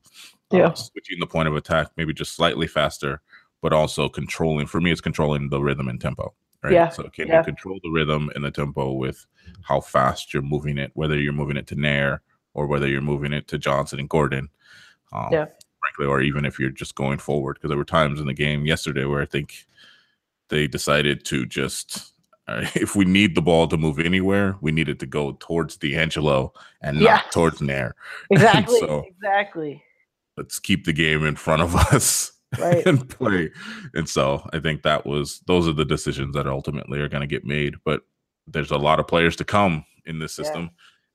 Speaker 4: Yeah.
Speaker 3: Uh, switching the point of attack, maybe just slightly faster, but also controlling. For me, it's controlling the rhythm and tempo. Right.
Speaker 4: Yeah.
Speaker 3: So can
Speaker 4: yeah.
Speaker 3: you control the rhythm and the tempo with how fast you're moving it, whether you're moving it to Naeher or whether you're moving it to Johnson and Gorden. Um,
Speaker 4: yeah.
Speaker 3: Frankly, or even if you're just going forward, because there were times in the game yesterday where I think they decided to just, uh, if we need the ball to move anywhere, we need it to go towards D'Angelo and not
Speaker 4: Yeah.
Speaker 3: towards Naeher.
Speaker 4: Exactly.
Speaker 3: so
Speaker 4: exactly.
Speaker 3: let's keep the game in front of us
Speaker 4: Right.
Speaker 3: and play. And so I think that was those are the decisions that ultimately are going to get made. But there's a lot of players to come in this
Speaker 4: Yeah.
Speaker 3: system.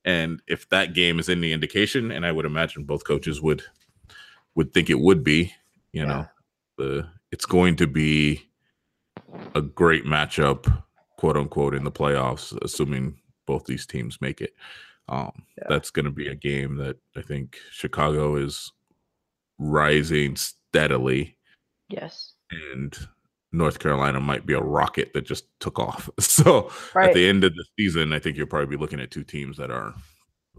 Speaker 3: And if that game is any indication, and I would imagine both coaches would would think it would be, you
Speaker 4: Yeah.
Speaker 3: know, the it's going to be a great matchup, quote unquote, in the playoffs, assuming both these teams make it. Um,
Speaker 4: Yeah.
Speaker 3: That's going to be a game that I think Chicago is rising steadily,
Speaker 4: Yes.
Speaker 3: and North Carolina might be a rocket that just took off. So
Speaker 4: Right.
Speaker 3: at the end of the season, I think you'll probably be looking at two teams that are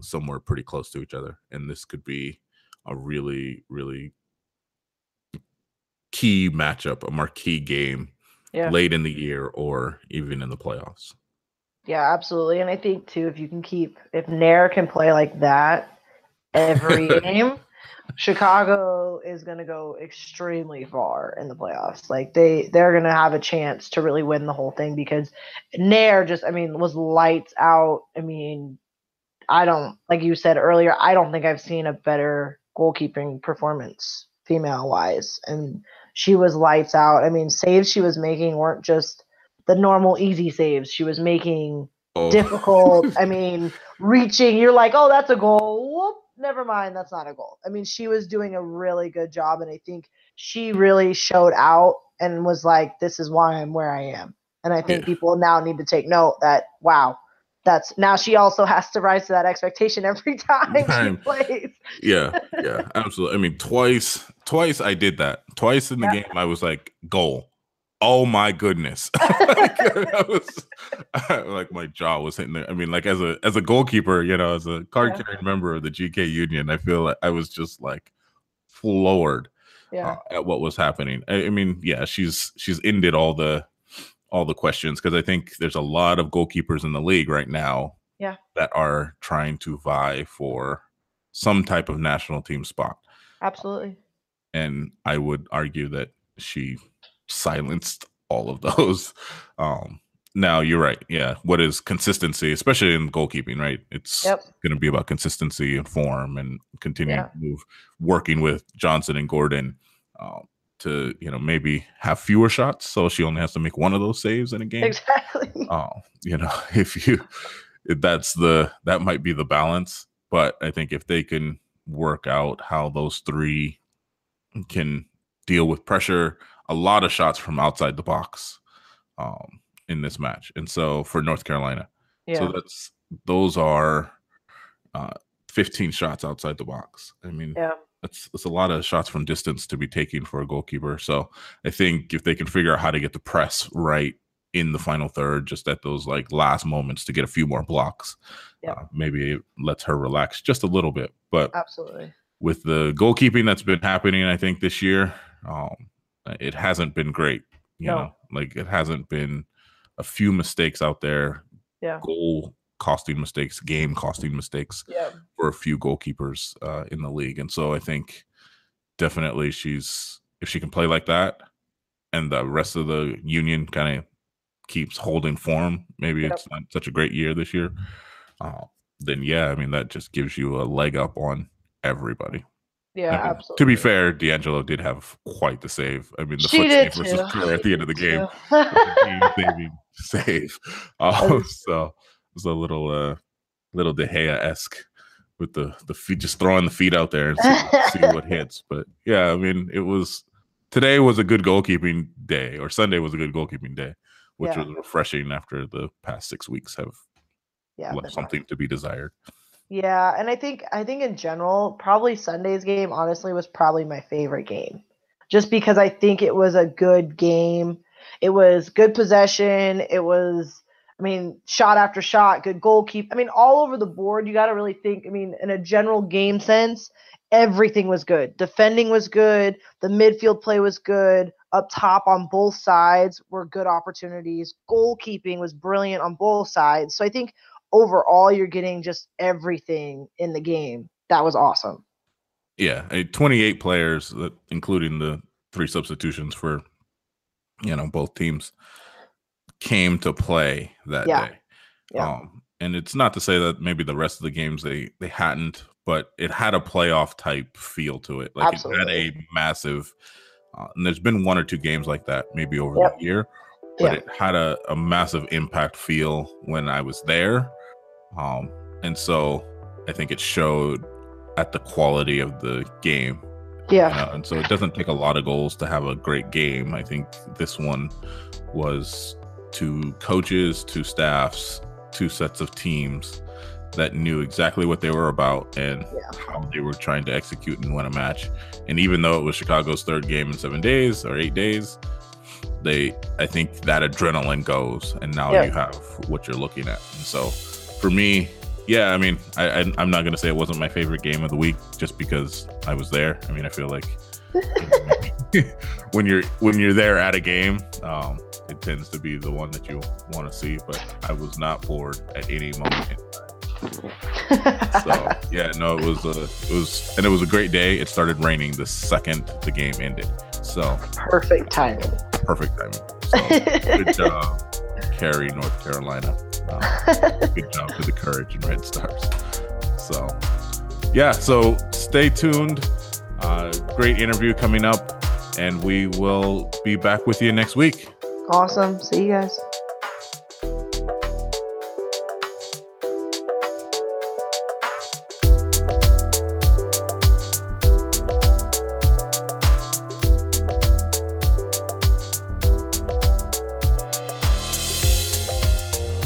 Speaker 3: somewhere pretty close to each other, and this could be a really, really key matchup, a marquee game
Speaker 4: Yeah.
Speaker 3: late in the year or even in the playoffs.
Speaker 4: Yeah, absolutely. And I think too, if you can keep if Naeher can play like that every game, Chicago is going to go extremely far in the playoffs. Like they they're going to have a chance to really win the whole thing because Naeher just I mean was lights out. I mean, I don't like you said earlier, I don't think I've seen a better goalkeeping performance female wise and she was lights out. I mean, saves she was making weren't just the normal easy saves. She was making
Speaker 3: Oh.
Speaker 4: difficult. I mean, reaching. You're like, oh, that's a goal. Whoop, never mind, that's not a goal. I mean, she was doing a really good job, and I think she really showed out and was like, this is why I'm where I am. And I think
Speaker 3: Yeah.
Speaker 4: people now need to take note that wow, that's now she also has to rise to that expectation every time she plays.
Speaker 3: yeah, yeah, absolutely. I mean, twice, twice I did that. Twice in the
Speaker 4: Yeah.
Speaker 3: game, I was like, goal. Oh my goodness! like, I was like my jaw was hitting there. I mean, like as a as a goalkeeper, you know, as a card
Speaker 4: Yeah.
Speaker 3: carrying member of the GK Union, I feel like I was just like floored
Speaker 4: Yeah,
Speaker 3: uh, at what was happening. I, I mean, yeah, she's she's ended all the all the questions because I think there's a lot of goalkeepers in the league right now
Speaker 4: Yeah.
Speaker 3: that are trying to vie for some type of national team spot.
Speaker 4: absolutely.
Speaker 3: And I would argue that she silenced all of those. Um now you're right. Yeah. What is consistency, especially in goalkeeping, right? It's
Speaker 4: Yep.
Speaker 3: going to be about consistency and form and continuing
Speaker 4: Yeah.
Speaker 3: to move, working with Johnson and Gorden um, to, you know, maybe have fewer shots. So she only has to make one of those saves in a game.
Speaker 4: Exactly.
Speaker 3: Oh, you know, if you, if that's the, that might be the balance. But I think if they can work out how those three can deal with pressure, a lot of shots from outside the box um, in this match. And so for North Carolina,
Speaker 4: Yeah.
Speaker 3: so that's those are uh, 15 shots outside the box. I mean,
Speaker 4: Yeah.
Speaker 3: That's that's a lot of shots from distance to be taking for a goalkeeper. So I think if they can figure out how to get the press right in the final third, just at those like last moments to get a few more blocks, yeah. uh, maybe it lets her relax just a little bit. But
Speaker 4: absolutely
Speaker 3: with the goalkeeping that's been happening, I think this year, um, it hasn't been great. You no. know, like it hasn't been a few mistakes out there.
Speaker 4: Yeah.
Speaker 3: Goal costing mistakes, game costing mistakes
Speaker 4: yeah.
Speaker 3: for a few goalkeepers uh, in the league. And so I think definitely she's if she can play like that and the rest of the union kind of keeps holding form, maybe yep. it's not such a great year this year. Uh, then yeah, I mean that just gives you a leg up on everybody.
Speaker 4: Yeah,
Speaker 3: I mean,
Speaker 4: absolutely.
Speaker 3: To be fair, D'Angelo did have quite the save. I mean, the
Speaker 4: she
Speaker 3: foot
Speaker 4: save
Speaker 3: versus Kerr at the end of the game, saving save. Um, so was a little, uh, little De Gea esque with the the feet, just throwing the feet out there and see, see what hits. But yeah, I mean, it was today was a good goalkeeping day, or Sunday was a good goalkeeping day, which yeah. was refreshing after the past six weeks have yeah, left something to be desired.
Speaker 4: Yeah, and I think I think in general, probably Sunday's game honestly was probably my favorite game. Just because I think it was a good game. It was good possession. It was I mean, shot after shot, good goalkeeper. I mean, all over the board, you got to really think, I mean, in a general game sense, everything was good. Defending was good, the midfield play was good, up top on both sides were good opportunities. Goalkeeping was brilliant on both sides. So I think overall you're getting just everything in the game. That was awesome.
Speaker 3: Yeah, 28 players, uh, including the three substitutions for you know both teams, came to play that
Speaker 4: yeah.
Speaker 3: day.
Speaker 4: Yeah.
Speaker 3: Um, and it's not to say that maybe the rest of the games they they hadn't, but it had a playoff type feel to it. Like Absolutely. it had a massive. Uh, and there's been one or two games like that maybe over yep. the year, but yeah. it had a, a massive impact feel when I was there. Um, and so I think it showed at the quality of the game.
Speaker 4: Yeah.
Speaker 3: and so it doesn't take a lot of goals to have a great game. I think this one was two coaches, to staffs, two sets of teams that knew exactly what they were about and yeah. how they were trying to execute and win a match. And even though it was Chicago's third game in seven days or eight days, they I think that adrenaline goes and now yeah. you have what you're looking at. And so for me, yeah, I mean, I, I am not gonna say it wasn't my favorite game of the week just because I was there. I mean, I feel like when you're when you're there at a game, um, it tends to be the one that you want to see. But I was not bored at any moment so yeah, no, it was a it was and it was a great day. It started raining the second the game ended. So
Speaker 4: perfect timing.
Speaker 3: Perfect timing. So, good job, Cary, North Carolina. good job for the courage and Red Stars. So, yeah, so stay tuned. Uh, great interview coming up, and we will be back with you next week.
Speaker 4: Awesome. See you guys.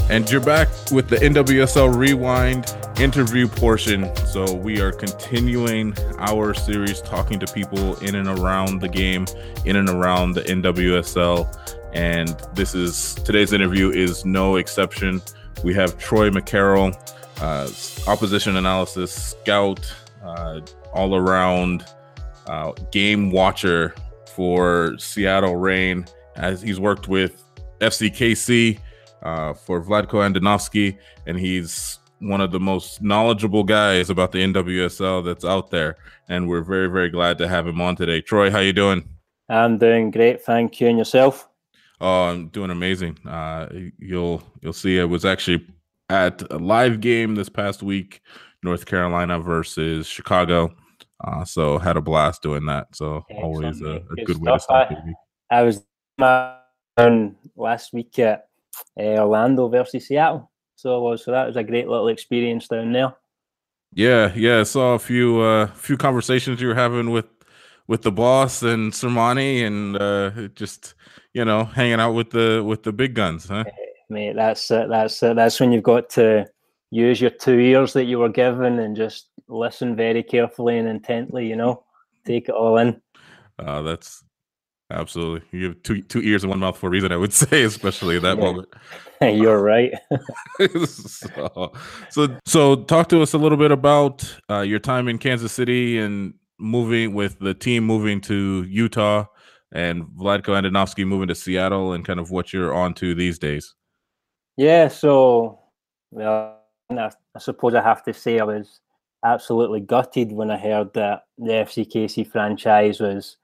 Speaker 3: And you're back with the NWSL Rewind interview portion. So we are continuing our series talking to people in and around the game, in and around the NWSL. And this is today's interview is no exception. We have Troy McCarroll, uh, opposition analysis scout, uh, all around uh, game watcher for Seattle Reign. As he's worked with FCKC uh, for Vlatko Andonovski, and he's one of the most knowledgeable guys about the NWSL that's out there. And we're very, very glad to have him on today. Troy, how you doing?
Speaker 5: I'm doing great, thank you. And yourself?
Speaker 3: Oh, I'm doing amazing. Uh, you'll you'll see. I was actually at a live game this past week, North Carolina versus Chicago. Uh, so had a blast doing that. So Excellent. always a, a good, good way to start
Speaker 5: I, I was last week at uh, Orlando versus Seattle. So was so that was a great little experience down there.
Speaker 3: Yeah, yeah. I saw a few uh few conversations you were having with with the boss and Sermanni and uh just you know hanging out with the with the big guns, huh?
Speaker 5: Mate, that's uh, that's uh, that's when you've got to use your two ears that you were given and just listen very carefully and intently. You know, take it all in.
Speaker 3: Uh, that's absolutely. You have two two ears and one mouth for a reason. I would say, especially at that yeah. moment.
Speaker 5: You're right.
Speaker 3: so, so, so, talk to us a little bit about uh, your time in Kansas City and moving with the team moving to Utah and Vlatko Andonovski moving to Seattle and kind of what you're on to these days.
Speaker 5: Yeah, so well, I, I suppose I have to say I was absolutely gutted when I heard that the FCKC franchise was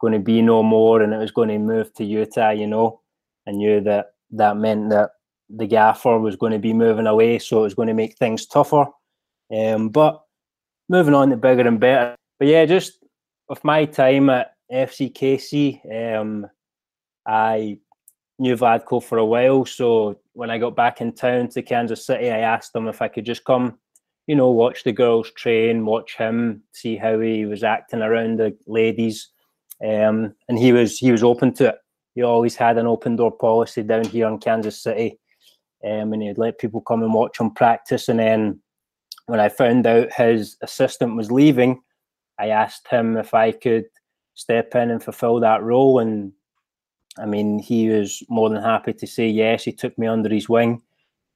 Speaker 5: going to be no more and it was going to move to Utah. You know, I knew that that meant that the gaffer was going to be moving away, so it was going to make things tougher. Um, but moving on to bigger and better. But yeah, just with my time at FCKC, um, I knew Vlatko for a while. So when I got back in town to Kansas City, I asked him if I could just come, you know, watch the girls train, watch him, see how he was acting around the ladies. Um, and he was he was open to it. He always had an open door policy down here in Kansas City um, and he'd let people come and watch him practice. And then when I found out his assistant was leaving, I asked him if I could step in and fulfill that role. And I mean, he was more than happy to say yes. He took me under his wing.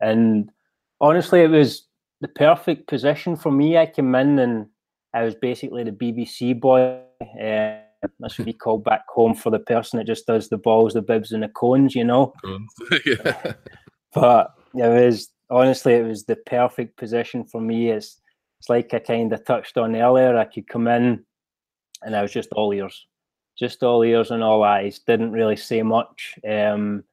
Speaker 5: And honestly, it was the perfect position for me. I came in and I was basically the BBC boy. Uh, that's what we call back home for the person that just does the balls, the bibs, and the cones, you know. yeah. But it was honestly, it was the perfect position for me. It's it's like I kind of touched on earlier. I could come in, and I was just all ears, just all ears and all eyes. Didn't really say much um,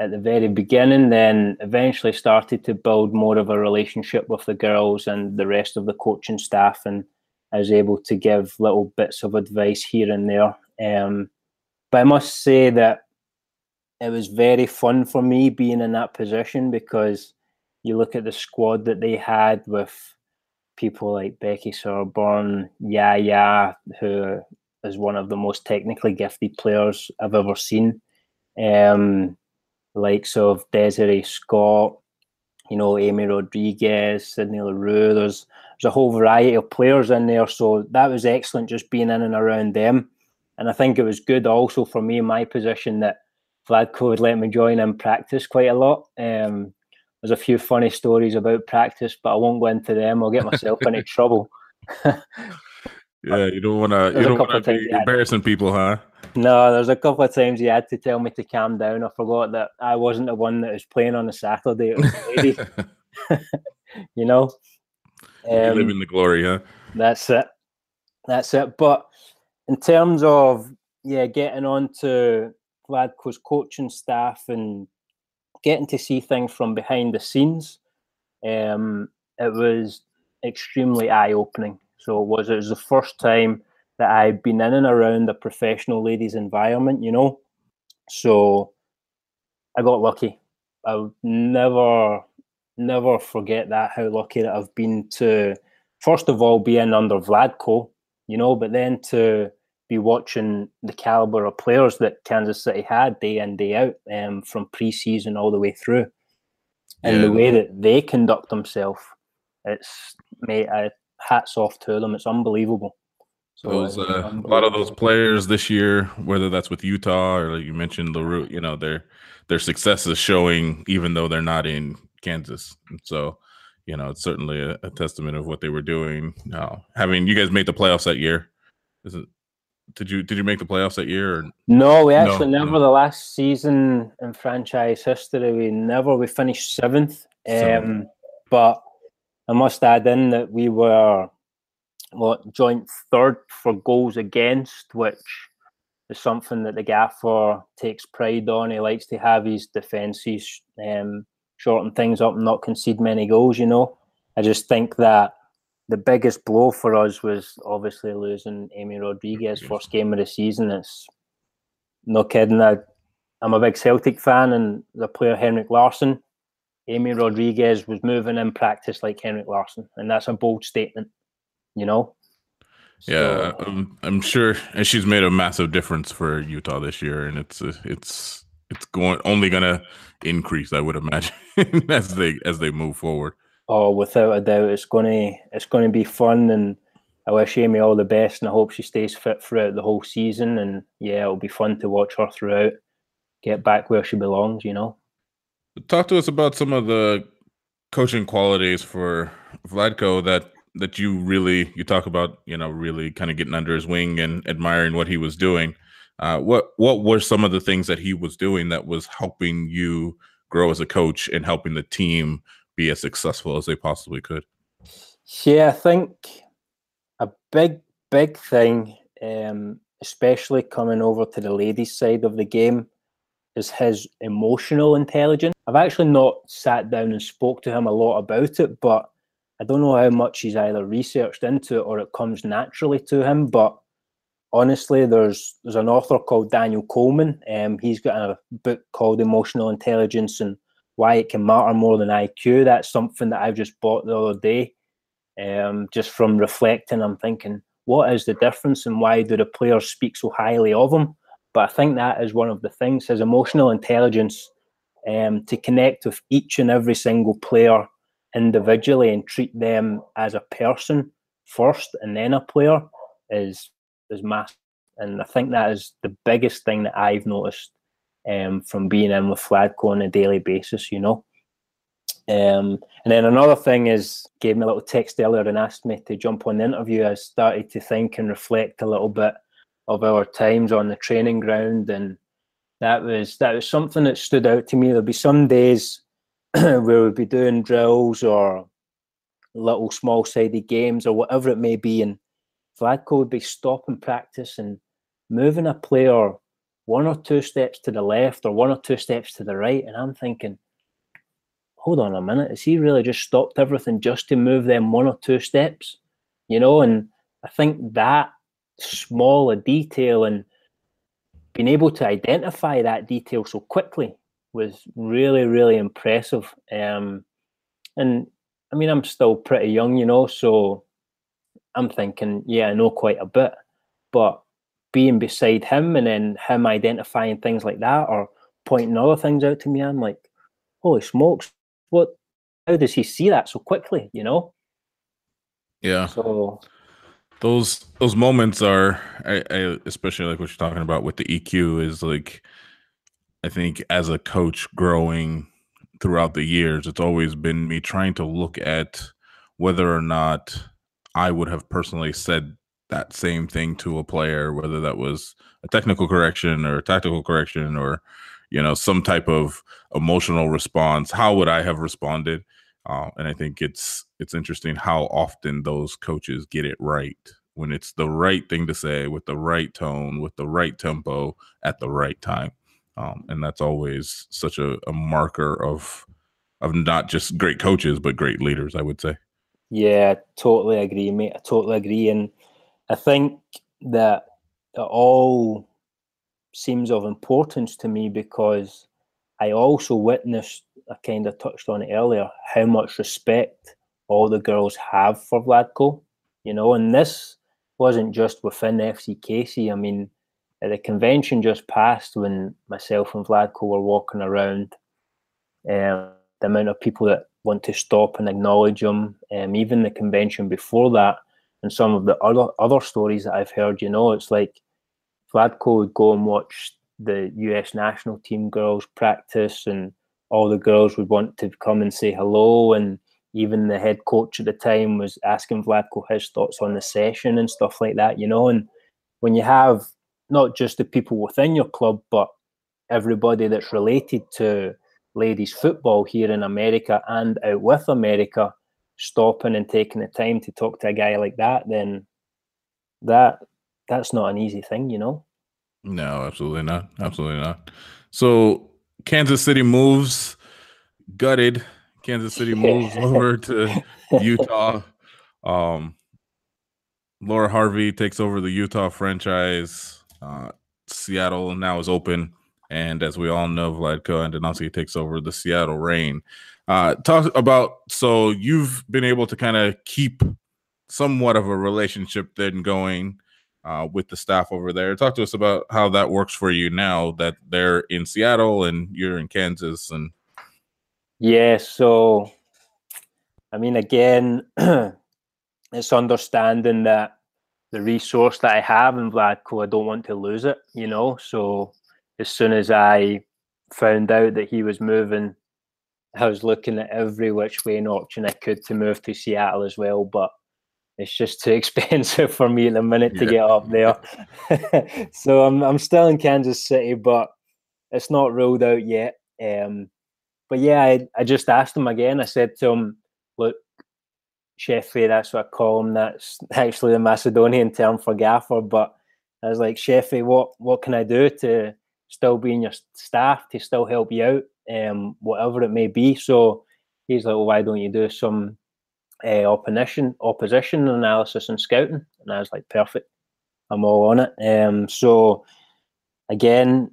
Speaker 5: at the very beginning. Then eventually started to build more of a relationship with the girls and the rest of the coaching staff, and I was able to give little bits of advice here and there. Um, but I must say that it was very fun for me being in that position because you look at the squad that they had with people like Becky Sauerbrunn, Yaya, who is one of the most technically gifted players I've ever seen. Um, likes of Desiree Scott, you know, Amy Rodriguez, Sydney Leroux. There's there's a whole variety of players in there. So that was excellent just being in and around them. And I think it was good also for me in my position that Vlatko would let me join in practice quite a lot. Um, there's a few funny stories about practice, but I won't go into them. I'll get myself into trouble.
Speaker 3: yeah, you don't want to. You don't want to be embarrassing people, huh?
Speaker 5: No, there's a couple of times he had to tell me to calm down. I forgot that I wasn't the one that was playing on a Saturday. It was lady. you know,
Speaker 3: um, live in the glory, huh?
Speaker 5: That's it. That's it. But in terms of yeah, getting on to Vlatko's coaching staff and getting to see things from behind the scenes, um, it was extremely eye opening. So it was it was the first time that I'd been in and around a professional ladies environment, you know. So I got lucky. I'll never never forget that how lucky that I've been to first of all being under Vlatko, you know, but then to be watching the caliber of players that Kansas City had day in day out um, from preseason all the way through, and yeah. the way that they conduct themselves, it's mate, I, hats off to them. It's unbelievable.
Speaker 3: So those, uh, unbelievable. a lot of those players this year, whether that's with Utah or like you mentioned Leroux, you know, their their success is showing even though they're not in Kansas. And so, you know, it's certainly a, a testament of what they were doing. Now, having you guys made the playoffs that year, is it did you did you make the playoffs that year? Or?
Speaker 5: No, we actually no, never. No. The last season in franchise history, we never. We finished seventh. Um, but I must add in that we were what joint third for goals against, which is something that the gaffer takes pride on. He likes to have his defences um, shorten things up and not concede many goals. You know, I just think that the biggest blow for us was obviously losing Amy Rodriguez mm-hmm. first game of the season. It's no kidding. I, I'm a big Celtic fan, and the player Henrik Larsson, Amy Rodriguez was moving in practice like Henrik Larsson, and that's a bold statement, you know.
Speaker 3: Yeah, I'm, I'm sure, and she's made a massive difference for Utah this year, and it's it's it's going only gonna increase, I would imagine, as they as they move forward.
Speaker 5: Oh, without a doubt, it's gonna it's gonna be fun, and I wish Amy all the best, and I hope she stays fit throughout the whole season. And yeah, it'll be fun to watch her throughout, get back where she belongs. You know.
Speaker 3: Talk to us about some of the coaching qualities for Vlatko that that you really you talk about you know really kind of getting under his wing and admiring what he was doing uh, what what were some of the things that he was doing that was helping you grow as a coach and helping the team be as successful as they possibly could
Speaker 5: yeah i think a big big thing um, especially coming over to the ladies side of the game is his emotional intelligence i've actually not sat down and spoke to him a lot about it but I don't know how much he's either researched into it or it comes naturally to him. But honestly, there's there's an author called Daniel Goleman. Um, he's got a book called Emotional Intelligence and Why It Can Matter More Than IQ. That's something that I've just bought the other day. Um, just from reflecting, I'm thinking, what is the difference and why do the players speak so highly of him? But I think that is one of the things. His emotional intelligence um, to connect with each and every single player individually and treat them as a person first and then a player is is massive. And I think that is the biggest thing that I've noticed um, from being in with Vlatko on a daily basis, you know. Um, and then another thing is gave me a little text earlier and asked me to jump on the interview. I started to think and reflect a little bit of our times on the training ground and that was that was something that stood out to me. There'll be some days where we'd be doing drills or little small sided games or whatever it may be. And Vlatko would be stopping practice and moving a player one or two steps to the left or one or two steps to the right. And I'm thinking, hold on a minute, has he really just stopped everything just to move them one or two steps? You know, and I think that small a detail and being able to identify that detail so quickly was really, really impressive. Um, and I mean, I'm still pretty young, you know, so I'm thinking, yeah, I know quite a bit. But being beside him and then him identifying things like that or pointing other things out to me, I'm like, holy smokes, what? How does he see that so quickly? You know?
Speaker 3: Yeah.
Speaker 5: So
Speaker 3: those those moments are, I, I especially like what you're talking about with the EQ is like I think as a coach growing throughout the years, it's always been me trying to look at whether or not I would have personally said that same thing to a player, whether that was a technical correction or a tactical correction or, you know, some type of emotional response. How would I have responded? Uh, and I think it's it's interesting how often those coaches get it right when it's the right thing to say with the right tone, with the right tempo at the right time um, and that's always such a, a marker of of not just great coaches but great leaders. I would say.
Speaker 5: Yeah, totally agree, mate. I totally agree, and I think that it all seems of importance to me because I also witnessed. I kind of touched on it earlier how much respect all the girls have for Vlatko. You know, and this wasn't just within FCKC. I mean, at the convention just passed when myself and Vlatko were walking around. Um, the amount of people that want to stop and acknowledge him, um, even the convention before that, and some of the other other stories that I've heard, you know, it's like Vlatko would go and watch the US national team girls practice, and all the girls would want to come and say hello, and even the head coach at the time was asking Vlatko his thoughts on the session and stuff like that, you know, and when you have not just the people within your club, but everybody that's related to ladies football here in America and out with America, stopping and taking the time to talk to a guy like that, then that that's not an easy thing, you know.
Speaker 3: No, absolutely not. Absolutely not. So Kansas City moves gutted. Kansas City moves over to Utah. Um, Laura Harvey takes over the Utah franchise. Uh, Seattle now is open, and as we all know, Vlatko Andonovski takes over the Seattle Reign. Uh, talk about so you've been able to kind of keep somewhat of a relationship then going uh, with the staff over there. Talk to us about how that works for you now that they're in Seattle and you're in Kansas and
Speaker 5: yeah, so I mean, again, it's understanding that the resource that I have in Vlatko, I don't want to lose it, you know. So as soon as I found out that he was moving, I was looking at every which way and option I could to move to Seattle as well. But it's just too expensive for me at the minute yeah. to get up there. so I'm I'm still in Kansas City, but it's not ruled out yet. Um, but yeah, I, I just asked him again. I said to him, look, Sheffy, that's what I call him. That's actually the Macedonian term for gaffer. But I was like, Sheffy, what what can I do to still be in your staff to still help you out, um, whatever it may be. So he's like, well, why don't you do some uh, opposition opposition analysis and scouting? And I was like, perfect, I'm all on it. Um, so again,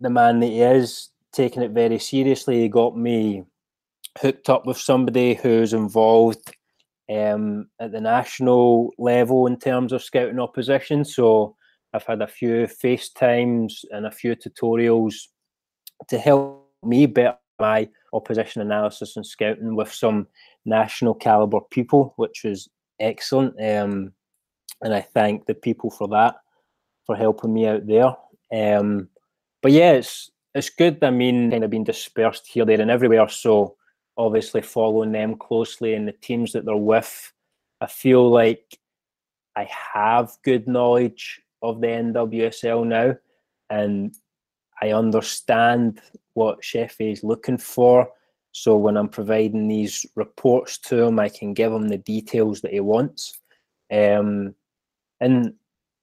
Speaker 5: the man that he is taking it very seriously. He got me hooked up with somebody who's involved um, at the national level in terms of scouting opposition. So I've had a few FaceTimes and a few tutorials to help me better my opposition analysis and scouting with some national caliber people, which was excellent. Um, and I thank the people for that, for helping me out there. Um, but yeah, it's it's good. I mean, kind of being dispersed here, there, and everywhere. So obviously following them closely and the teams that they're with, I feel like I have good knowledge of the NWSL now, and I understand what Sheffy is looking for. So when I'm providing these reports to him, I can give him the details that he wants. Um, and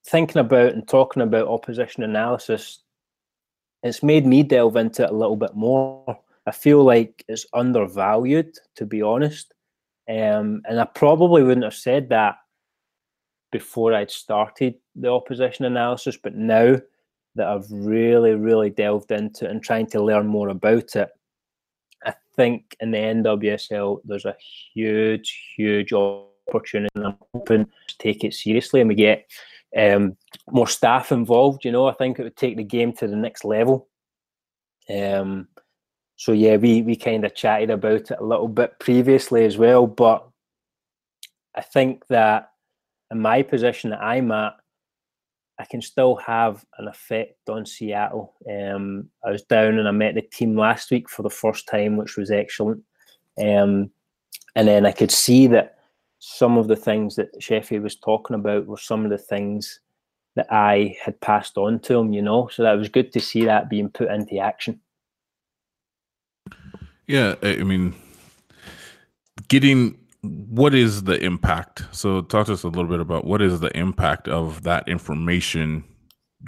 Speaker 5: thinking about and talking about opposition analysis, it's made me delve into it a little bit more. I feel like it's undervalued, to be honest. Um, and I probably wouldn't have said that before I'd started the opposition analysis, but now that I've really, really delved into and trying to learn more about it, I think in the NWSL there's a huge, huge opportunity, and I'm hoping to take it seriously and we get um, more staff involved. You know, I think it would take the game to the next level. Um, so yeah, we we kind of chatted about it a little bit previously as well, but I think that in my position that I'm at, I can still have an effect on Seattle. Um, I was down and I met the team last week for the first time, which was excellent. Um, and then I could see that some of the things that Sheffy was talking about were some of the things that I had passed on to him, you know. So that was good to see that being put into action.
Speaker 3: Yeah, I mean, getting what is the impact? So, talk to us a little bit about what is the impact of that information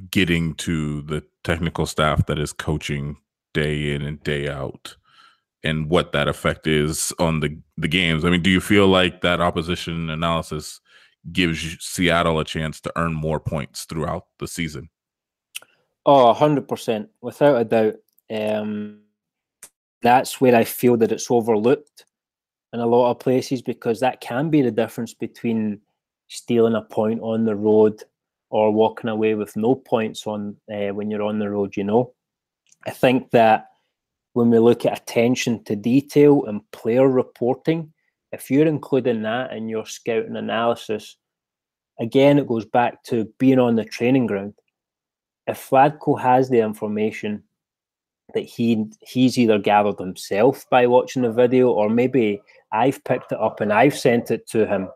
Speaker 3: getting to the technical staff that is coaching day in and day out, and what that effect is on the the games. I mean, do you feel like that opposition analysis gives Seattle a chance to earn more points throughout the season?
Speaker 5: Oh, 100%, without a doubt. Um, that's where I feel that it's overlooked in a lot of places because that can be the difference between stealing a point on the road or walking away with no points on uh, when you're on the road. You know, I think that when we look at attention to detail and player reporting, if you're including that in your scouting analysis, again, it goes back to being on the training ground. If Vlatko has the information that he he's either gathered himself by watching the video or maybe I've picked it up and I've sent it to him,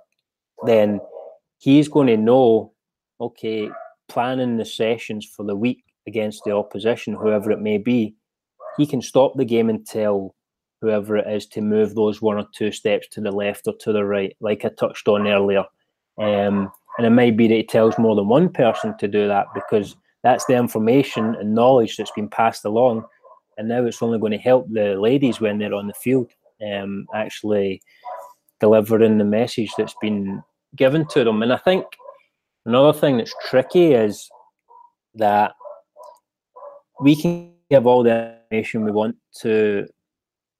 Speaker 5: then he's going to know, okay, planning the sessions for the week against the opposition, whoever it may be, he can stop the game and tell whoever it is to move those one or two steps to the left or to the right, like I touched on earlier. Um, and it might be that he tells more than one person to do that because that's the information and knowledge that's been passed along and now it's only going to help the ladies when they're on the field um, actually delivering the message that's been given to them. And I think another thing that's tricky is that we can give all the information we want to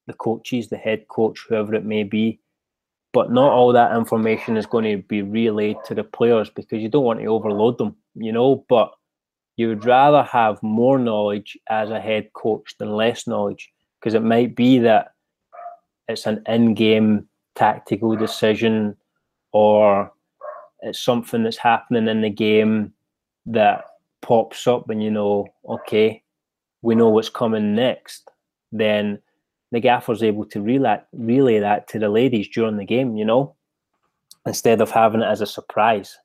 Speaker 5: the coaches, the head coach, whoever it may be, but not all that information is going to be relayed to the players because you don't want to overload them, you know. But you would rather have more knowledge as a head coach than less knowledge because it might be that it's an in-game tactical decision or it's something that's happening in the game that pops up and you know, okay, we know what's coming next, then the gaffer's able to relay, relay that to the ladies during the game, you know, instead of having it as a surprise.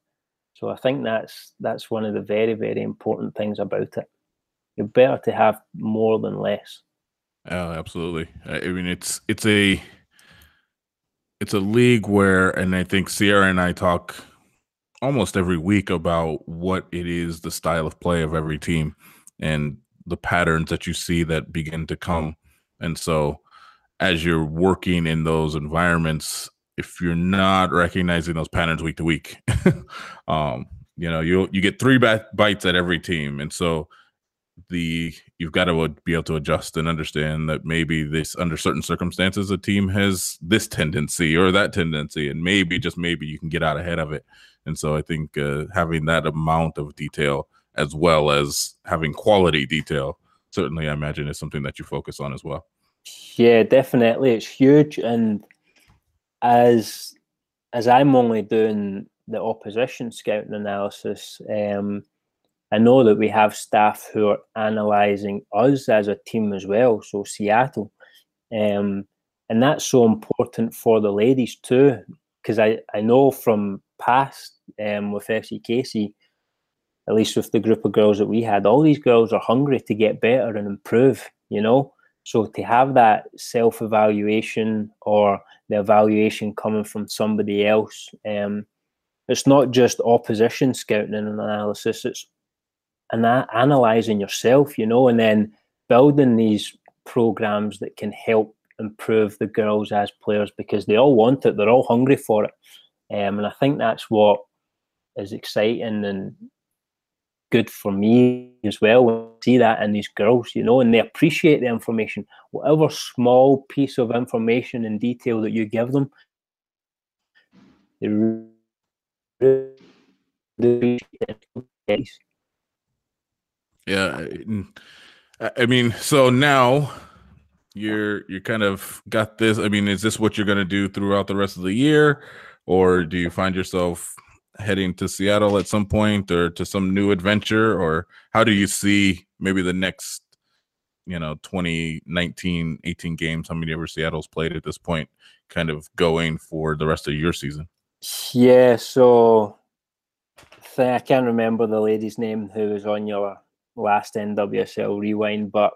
Speaker 5: So I think that's that's one of the very, very important things about it. You're better to have more than less.
Speaker 3: Oh, absolutely. I mean, it's it's a it's a league where, and I think Sierra and I talk almost every week about what it is, the style of play of every team, and the patterns that you see that begin to come. And so, as you're working in those environments, if you're not recognizing those patterns week to week, um, you know, you you get three bites at every team, and so the you've got to be able to adjust and understand that maybe this under certain circumstances a team has this tendency or that tendency and maybe just maybe you can get out ahead of it. And so i think uh, having that amount of detail as well as having quality detail certainly i imagine is something that you focus on as well.
Speaker 5: Yeah definitely. It's huge and as as i'm only doing the opposition scouting analysis um I know that we have staff who are analysing us as a team as well, so Seattle. Um, and that's so important for the ladies too, because I, I know from past um, with FCKC, at least with the group of girls that we had, all these girls are hungry to get better and improve, you know? So to have that self evaluation or the evaluation coming from somebody else, um, it's not just opposition scouting and analysis, it's and that analyzing yourself, you know, and then building these programs that can help improve the girls as players because they all want it, they're all hungry for it. Um, and I think that's what is exciting and good for me as well I see that in these girls, you know, and they appreciate the information, whatever small piece of information and detail that you give them. They really appreciate
Speaker 3: yeah, I mean, so now you're you're kind of got this. I mean, is this what you're going to do throughout the rest of the year, or do you find yourself heading to Seattle at some point, or to some new adventure, or how do you see maybe the next, you know, 2019, 18 games? How many ever Seattle's played at this point, kind of going for the rest of your season?
Speaker 5: Yeah, so I can't remember the lady's name who was on your last NWSL rewind, but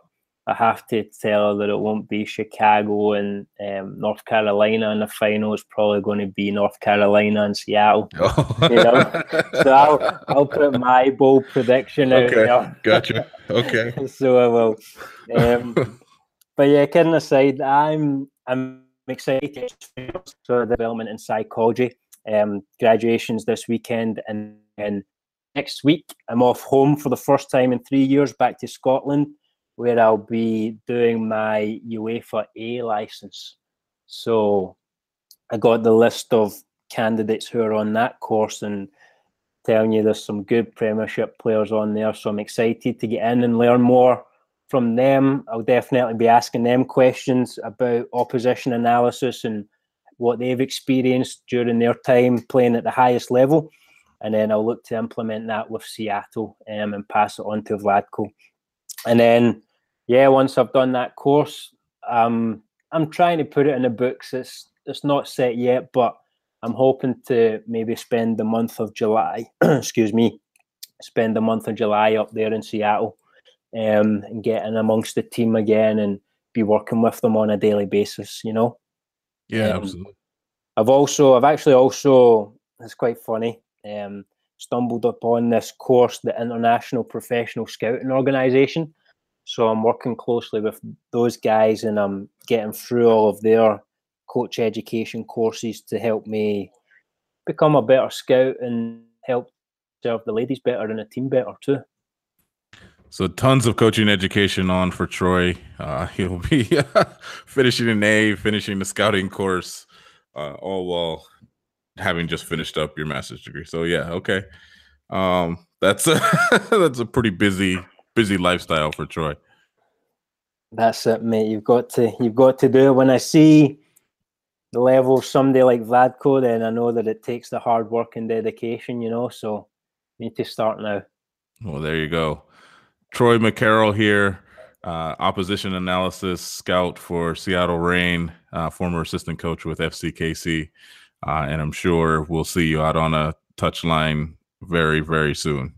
Speaker 5: I have to tell her that it won't be Chicago and um, North Carolina in the final. It's probably going to be North Carolina and Seattle. Oh. You know? so I'll, I'll put my bold prediction out
Speaker 3: okay. there. Gotcha. Okay.
Speaker 5: so I will. Um, but yeah, kidding aside, I'm I'm excited. So development in psychology. Um, graduations this weekend, and then next week, I'm off home for the first time in three years back to Scotland, where I'll be doing my UEFA A license. So I got the list of candidates who are on that course and telling you there's some good Premiership players on there. So I'm excited to get in and learn more from them. I'll definitely be asking them questions about opposition analysis and what they've experienced during their time playing at the highest level and then I'll look to implement that with Seattle um, and pass it on to Vlatko. And then, yeah, once I've done that course, um, I'm trying to put it in the books. It's it's not set yet, but I'm hoping to maybe spend the month of July, excuse me, spend the month of July up there in Seattle um, and get in amongst the team again and be working with them on a daily basis, you know?
Speaker 3: Yeah, um, absolutely.
Speaker 5: I've also, I've actually also, it's quite funny um, stumbled upon this course, the International Professional Scouting Organization. So I'm working closely with those guys and I'm getting through all of their coach education courses to help me become a better scout and help serve the ladies better and the team better too.
Speaker 3: So tons of coaching education on for Troy. Uh, he'll be finishing an A, finishing the scouting course, uh, all while having just finished up your master's degree. So yeah, okay. Um that's a that's a pretty busy busy lifestyle for Troy.
Speaker 5: That's it, mate. You've got to you've got to do it. When I see the level of somebody like Vlatko, then I know that it takes the hard work and dedication, you know. So need to start now.
Speaker 3: Well, there you go. Troy McCarroll here, uh, opposition analysis scout for Seattle Reign, uh, former assistant coach with FCKC. Uh, and I'm sure we'll see you out on a touchline very, very soon.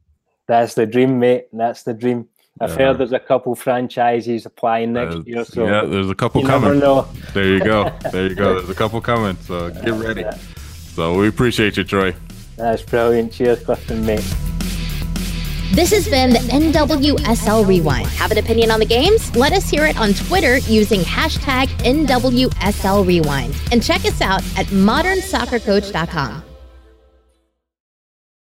Speaker 5: That's the dream, mate. That's the dream. I've heard there's a couple franchises applying next year. So
Speaker 3: yeah, there's a couple coming. There you go. There you go. There's a couple coming. So get ready. So we appreciate you, Troy.
Speaker 5: That's brilliant. Cheers, Clifton, mate.
Speaker 1: This has been the NWSL Rewind. Have an opinion on the games? Let us hear it on Twitter using hashtag NWSL Rewind. And check us out at modernsoccercoach.com.